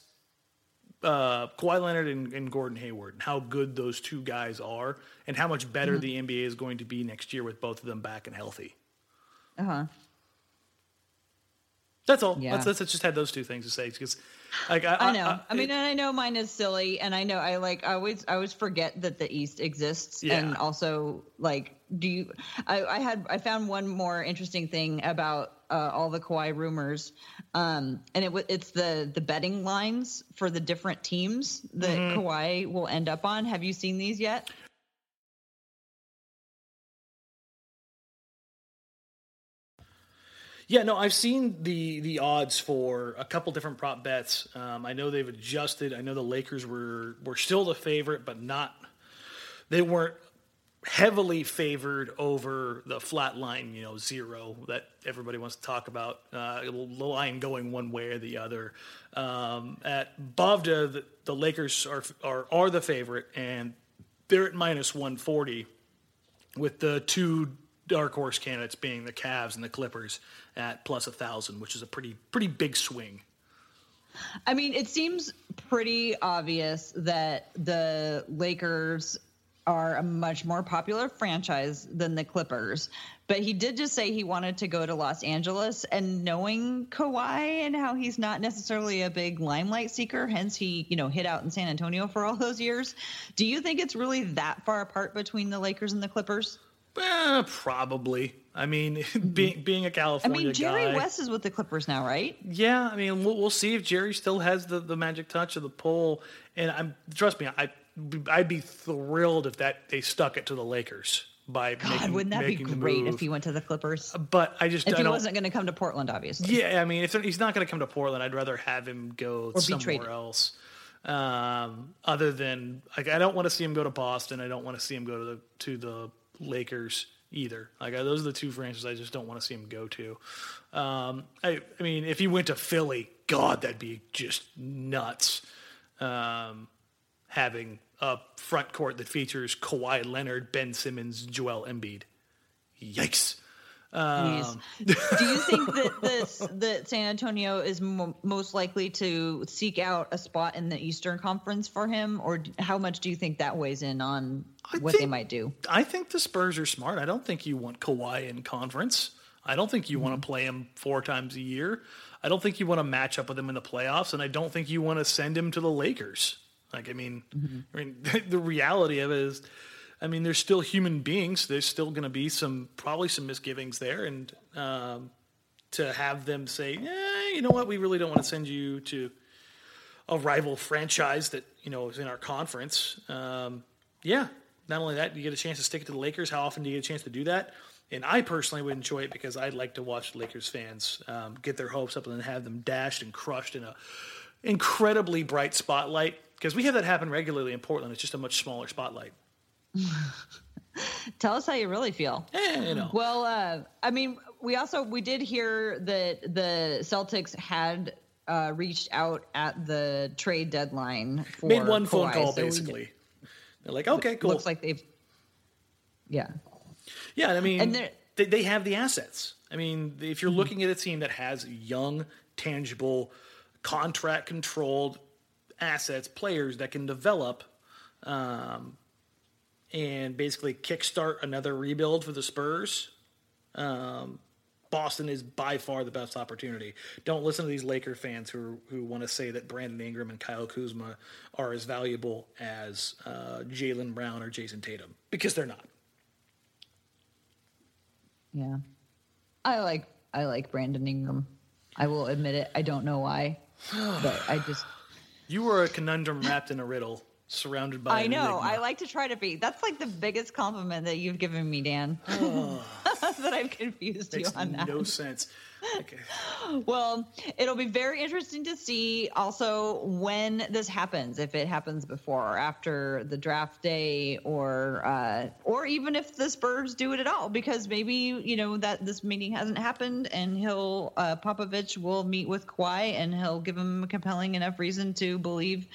uh, Kawhi Leonard and, and, Gordon Hayward, and how good those two guys are, and how much better mm-hmm. the NBA is going to be next year with both of them back and healthy. Uh huh. That's all. Yeah. Let's, let's, let's just had those two things to say because, like, I, I know. I, I, mean, and I know mine is silly, and I know I like I always I always forget that the East exists, yeah. and also like, do you? I, I had I found one more interesting thing about uh, all the Kawhi rumors, um, and it it's the the betting lines for the different teams that mm-hmm. Kawhi will end up on. Have you seen these yet? Yeah, no, I've seen the the odds for a couple different prop bets. Um, I know they've adjusted. I know the Lakers were were still the favorite, but not. They weren't heavily favored over the flat line, you know, zero that everybody wants to talk about. Uh, line going one way or the other. Um, at Bovada, the, the Lakers are, are are the favorite, and they're at minus one forty, with the two dark horse candidates being the Cavs and the Clippers at plus a thousand, which is a pretty pretty big swing. I mean, it seems pretty obvious that the Lakers are a much more popular franchise than the Clippers. But he did just say he wanted to go to Los Angeles, and knowing Kawhi and how he's not necessarily a big limelight seeker, hence he, you know, hit out in San Antonio for all those years. Do you think it's really that far apart between the Lakers and the Clippers? Eh, probably. I mean, mm-hmm. being being a California I mean, Jerry guy, West is with the Clippers now, right? Yeah, I mean, we'll, we'll see if Jerry still has the, the magic touch of the pull. And I'm trust me, I I'd be thrilled if that they stuck it to the Lakers by God, making, wouldn't that be great if he went to the Clippers? But I just if I he wasn't going to come to Portland, obviously. Yeah, I mean, if he's not going to come to Portland, I'd rather have him go or somewhere else. Um, other than like, I don't want to see him go to Boston. I don't want to see him go to the to the Lakers either. Like those are the two franchises I just don't want to see him go to. Um, I, I mean, if he went to Philly, God, that'd be just nuts. Um, having a front court that features Kawhi Leonard, Ben Simmons, Joel Embiid. Yikes. Um, Do you think that this that San Antonio is mo- most likely to seek out a spot in the Eastern Conference for him, or how much do you think that weighs in on I what think, they might do? I think the Spurs are smart. I don't think you want Kawhi in conference. I don't think you mm-hmm. want to play him four times a year. I don't think you want to match up with him in the playoffs, and I don't think you want to send him to the Lakers. Like, I mean, mm-hmm. I mean, the reality of it is I mean, there's still human beings. There's still going to be some, probably some misgivings there. And um, to have them say, eh, you know what, we really don't want to send you to a rival franchise that, you know, is in our conference. Um, yeah, not only that, you get a chance to stick it to the Lakers. How often do you get a chance to do that? And I personally would enjoy it because I'd like to watch Lakers fans um, get their hopes up and then have them dashed and crushed in a incredibly bright spotlight. Because we have that happen regularly in Portland. It's just a much smaller spotlight. Tell us how you really feel. You know. Well, uh, I mean, we also we did hear that the Celtics had uh, reached out at the trade deadline. For Made one Kawhi, phone call, so basically. They're like, okay, cool. Looks like they've. Yeah. Yeah, I mean, and they, they have the assets. I mean, if you're mm-hmm. looking at a team that has young, tangible, contract controlled assets, players that can develop, um, and basically kickstart another rebuild for the Spurs. Um, Boston is by far the best opportunity. Don't listen to these Laker fans who who want to say that Brandon Ingram and Kyle Kuzma are as valuable as uh, Jaylen Brown or Jayson Tatum because they're not. Yeah, I like I like Brandon Ingram. I will admit it. I don't know why, but I just You were a conundrum wrapped in a riddle, surrounded by. I know. I like to try to be. That's like the biggest compliment that you've given me, Dan. that I've confused you on that. no sense. Okay. Well, it'll be very interesting to see also when this happens, if it happens before or after the draft day, or uh, or even if the Spurs do it at all, because maybe you know that this meeting hasn't happened, and he'll uh, Popovich will meet with Kawhi, and he'll give him a compelling enough reason to believe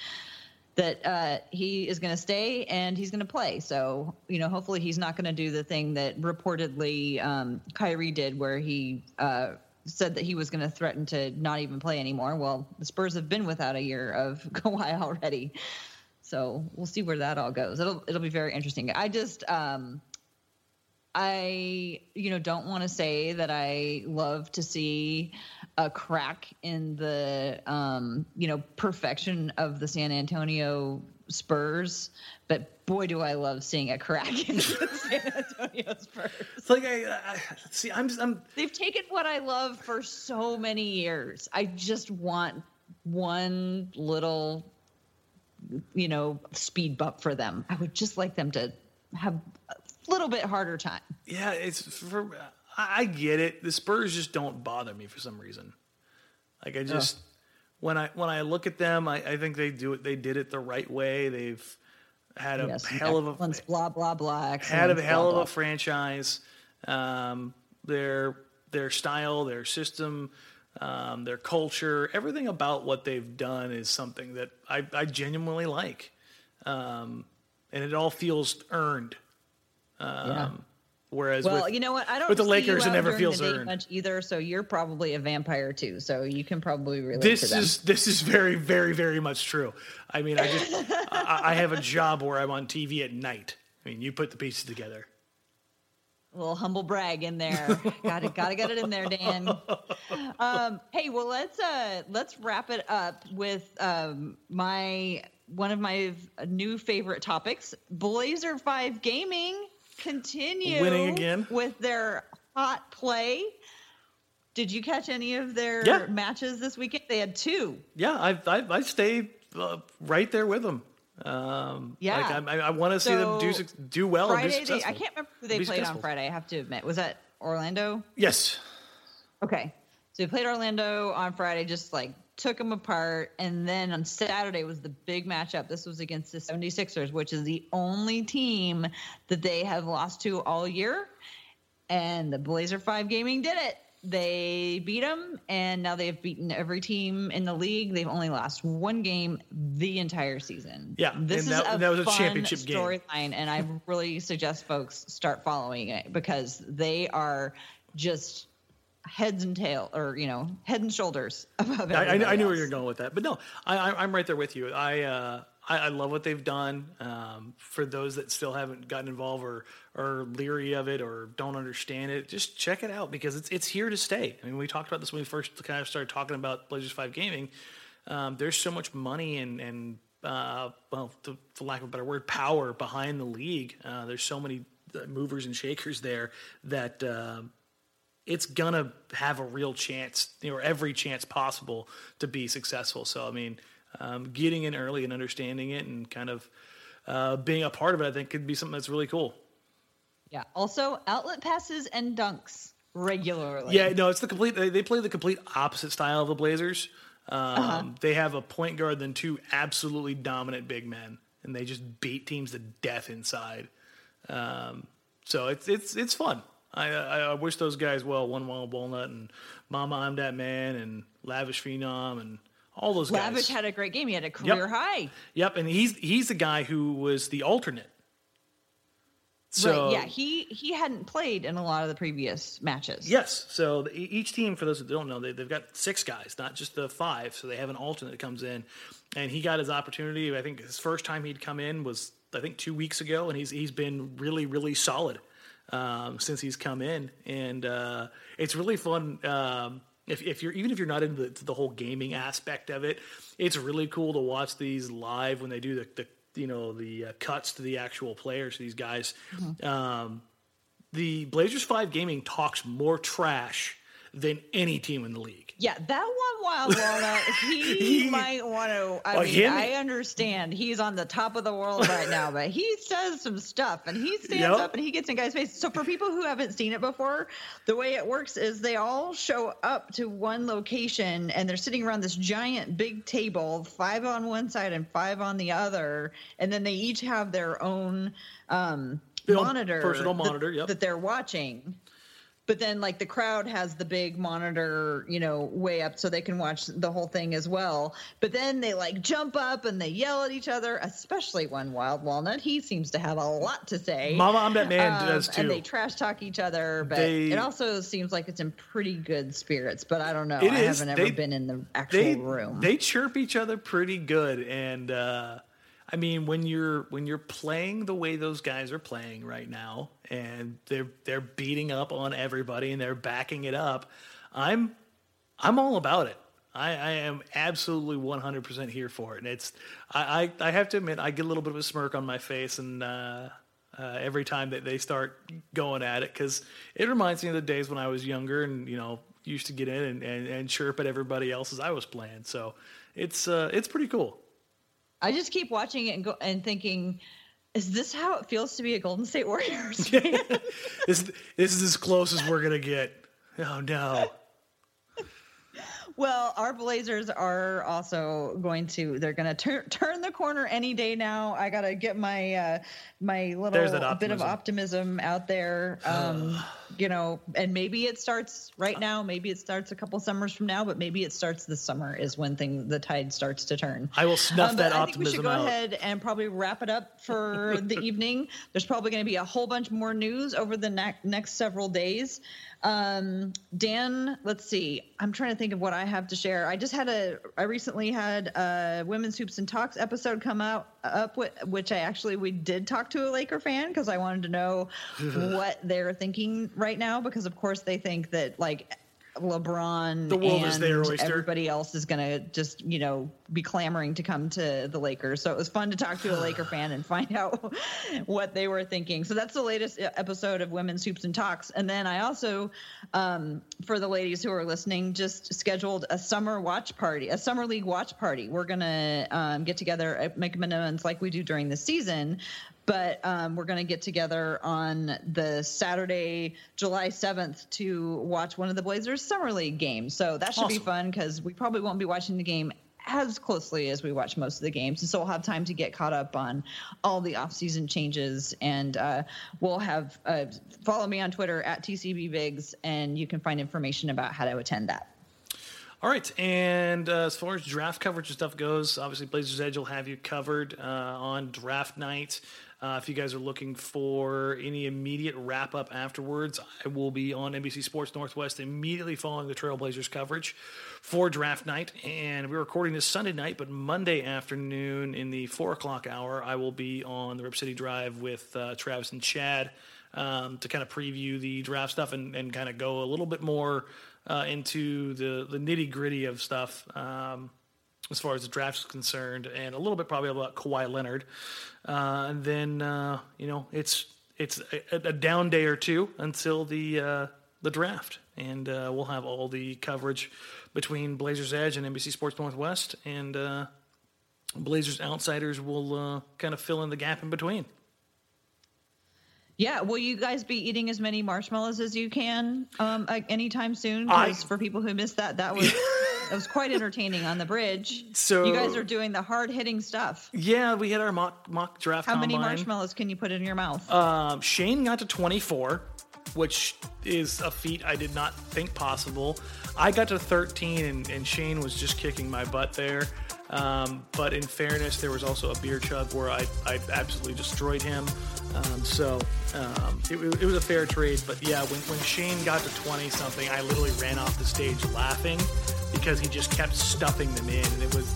that uh, he is going to stay and he's going to play. So, you know, hopefully he's not going to do the thing that reportedly um, Kyrie did, where he uh, said that he was going to threaten to not even play anymore. Well, the Spurs have been without a year of Kawhi already. So we'll see where that all goes. It'll it'll be very interesting. I just um, I you know don't want to say that I love to see a crack in the um, you know perfection of the San Antonio Spurs, but boy do I love seeing a crack in the San Antonio Spurs. It's like I, I see. I'm. I'm. They've taken what I love for so many years. I just want one little you know speed bump for them. I would just like them to have a little bit harder time. Yeah, it's for. I get it. The Spurs just don't bother me for some reason. Like I just when I when I look at them, I, I think they do it. They did it the right way. They've had a Yes, hell of a blah blah blah. had a hell blah, of blah. a franchise. Um, their their style, their system, um, their culture, everything about what they've done is something that I, I genuinely like, um, and it all feels earned. Um, Yeah. Whereas Well, with, you know what? I don't. with the Lakers, it never feels earned. much either. So you're probably a vampire too. So you can probably relate this to is this is very very very much true. I mean, I just I, I have a job where I'm on TV at night. I mean, you put the pieces together. a little humble brag in there. got it. got to get it in there, Dan. Um, hey, well let's uh let's wrap it up with um my one of my new favorite topics, Blazer Five Gaming continue Winning again. with their hot play. Did you catch any of their Yeah. matches this weekend? They had two. Yeah, I I, I stay uh, right there with them. Um, Yeah. like I, I want to see them do do well and Friday, be they. I can't remember who they played on. Friday. I have to admit, was that Orlando? Yes. Okay. So we played Orlando on Friday, just like took them apart. And then on Saturday was the big matchup. This was against the 76ers, which is the only team that they have lost to all year. And the Blazer5 Gaming did it. They beat them, and now they've beaten every team in the league. They've only lost one game the entire season. Yeah, this and is a that was a fun championship storyline, and I really suggest folks start following it because they are just heads and tail, or you know, head and shoulders above. I, I, I knew where you're going with that, but no, I, I, I'm right there with you. I, uh, I I love what they've done. Um, for those that still haven't gotten involved or are leery of it or don't understand it, just check it out because it's it's here to stay. I mean, we talked about this when we first kind of started talking about Blazers Five Gaming. Um, there's so much money and and uh, well, to, for lack of a better word, power behind the league. Uh, there's so many uh, movers and shakers there that. It's gonna have a real chance, you know, or every chance possible to be successful. So, I mean, um, getting in early and understanding it and kind of uh, being a part of it, I think, could be something that's really cool. Yeah. Also, outlet passes and dunks regularly. Yeah, no, it's the complete. They, they play the complete opposite style of the Blazers. Um, They have a point guard and two absolutely dominant big men, and they just beat teams to death inside. Um, so it's it's it's fun. I, I I wish those guys well. One Wild Walnut and Mama I'm That Man and Lavish Phenom and all those guys. Lavish had a great game. He had a career high. Yep, and he's he's the guy who was the alternate. So right. Yeah. He he hadn't played in a lot of the previous matches. Yes. So the, each team, for those that don't know, they, they've got six guys, not just the five. So they have an alternate that comes in, and he got his opportunity. I think his first time he'd come in was I think two weeks ago, and he's he's been really really solid. Um, since he's come in, and uh, it's really fun. Um, if, if you're even if you're not into the, the whole gaming aspect of it, it's really cool to watch these live when they do the, the you know the uh, cuts to the actual players. These guys, mm-hmm. um, the Blazers Five Gaming talks more trash than any team in the league. Yeah, that one wild walnut, he, he might want to. I mean, him, I understand he's on the top of the world right now, but he says some stuff and he stands yep. up and he gets in guys' face. So for people who haven't seen it before, the way it works is they all show up to one location and they're sitting around this giant big table, five on one side and five on the other, and then they each have their own um, monitor, personal monitor, that, yep. that they're watching but then like the crowd has the big monitor you know way up so they can watch the whole thing as well. But then they like jump up and they yell at each other especially one wild walnut he seems to have a lot to say. Mama i'm that man um, does too and they trash talk each other but they, it also seems like it's in pretty good spirits but i don't know. I is. haven't ever they, been in the actual they, room. they chirp each other pretty good and uh I mean, when you're when you're playing the way those guys are playing right now, and they're they're beating up on everybody and they're backing it up, I'm I'm all about it. I, I am absolutely 100% here for it, and it's I, I, I have to admit I get a little bit of a smirk on my face and. Uh, uh, every time that they start going at it because it reminds me of the days when I was younger and you know used to get in and, and, and chirp at everybody else as I was playing. So it's uh, it's pretty cool. I just keep watching it and go and thinking, is this how it feels to be a Golden State Warriors this, this is as close as we're gonna get. Oh no. Well, our Blazers are also going to. They're going to tur- turn the corner any day now. I got to get my uh, my little bit of optimism out there. Um, you know, and maybe it starts right now. Maybe it starts a couple summers from now, but maybe it starts this summer is when thing the tide starts to turn. I will snuff um, that I optimism think we should go out. ahead and probably wrap it up for the evening. There's probably going to be a whole bunch more news over the ne- next several days. Um, Dan, let's see. I'm trying to think of what I have to share. I just had a. I recently had a Women's Hoops and Talks episode come out up with which I actually we did talk to a Laker fan because I wanted to know what they're thinking right now because of course they think that like LeBron the world and is their oyster. everybody else is going to just, you know, be clamoring to come to the Lakers. So it was fun to talk to a Laker fan and find out what they were thinking. So that's the latest episode of Women's Hoops and Talks. And then I also, um, for the ladies who are listening, just scheduled a summer watch party, a summer league watch party. We're going to um, get together at McMenamin's like we do during the season, but um, we're going to get together on the Saturday, July 7th, to watch one of the Blazers Summer League games. So that should awesome. be fun because we probably won't be watching the game as closely as we watch most of the games. And so we'll have time to get caught up on all the offseason changes. And uh, we'll have uh, follow me on Twitter at TCBBigs, and you can find information about how to attend that. All right, and uh, as far as draft coverage and stuff goes, obviously Blazers Edge will have you covered uh, on draft night. Uh, if you guys are looking for any immediate wrap up afterwards, I will be on NBC Sports Northwest immediately following the Trailblazers coverage for draft night. And we're recording this Sunday night, but Monday afternoon in the four o'clock hour, I will be on the Rip City Drive with uh, Travis and Chad um, to kind of preview the draft stuff and, and kind of go a little bit more uh, into the, the nitty gritty of stuff. Um, as far as the draft is concerned, and a little bit probably about Kawhi Leonard. Uh, and then uh, you know it's it's a, a, down day or two until the uh, the draft, and uh, we'll have all the coverage between Blazers Edge and NBC Sports Northwest, and uh, Blazers Outsiders will uh, kind of fill in the gap in between. Yeah, will you guys be eating as many marshmallows as you can um, anytime soon? Because for people who missed that, that was it was quite entertaining on the bridge. So you guys are doing the hard hitting stuff. Yeah, we had our mock mock draft. How combine. many marshmallows can you put in your mouth? Um, Shane got to twenty four, which is a feat I did not think possible. I got to thirteen, and, and Shane was just kicking my butt there. Um, but in fairness, there was also a beer chug where I, I absolutely destroyed him. Um, so um, it, it, was a fair trade. But yeah, when, when Shane got to 20 something, I literally ran off the stage laughing because he just kept stuffing them in. And it was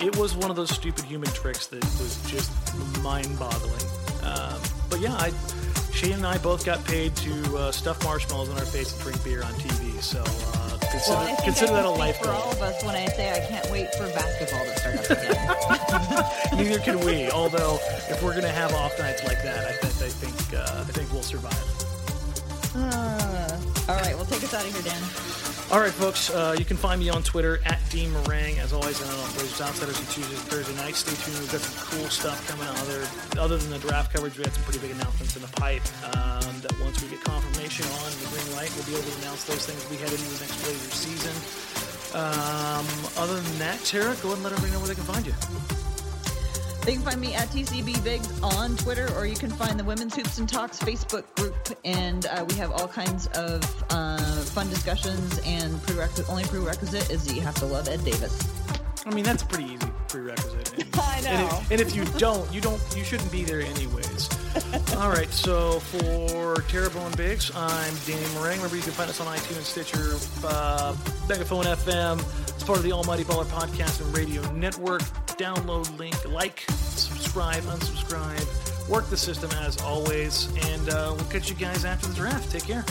it was one of those stupid human tricks that was just mind boggling. Um, but yeah, I Shane and I both got paid to uh, stuff marshmallows in our face and drink beer on TV. So uh, consider, Well, I think consider I that a life for all of us when I say I can't wait for basketball to start up again. Neither can we. Although, if we're gonna have off nights like that, I, think I think uh, I think we'll survive. Uh, all right, well, take us out of here, Dan. All right, folks. Uh, you can find me on Twitter at Dean. As always, and on Blazers Outsiders on Tuesdays and Thursday nights. Stay tuned. We've got some cool stuff coming out there. Other than the draft coverage, we had some pretty big announcements in the pipe. Um, that once we get confirmation on the green light, we'll be able to announce those things we head into the next Blazers season. Um, other than that, Tara, go ahead and let everybody know where they can find you. They can find me at TCB Biggs on Twitter, or you can find the Women's Hoops and Talks Facebook group, and uh, we have all kinds of uh, fun discussions. And prerequisite, only prerequisite is that you have to love Ed Davis. I mean, that's a pretty easy prerequisite. And, I And know. if, and if you don't, you don't, you shouldn't be there anyways. All right. So for Tara Bowen-Biggs, I'm Danny Marang. Remember, you can find us on iTunes, Stitcher, uh, Megaphone FM. It's part of the Almighty Baller Podcast and Radio Network. Download link, like, subscribe, unsubscribe. Work the system as always, and uh, we'll catch you guys after the draft. Take care.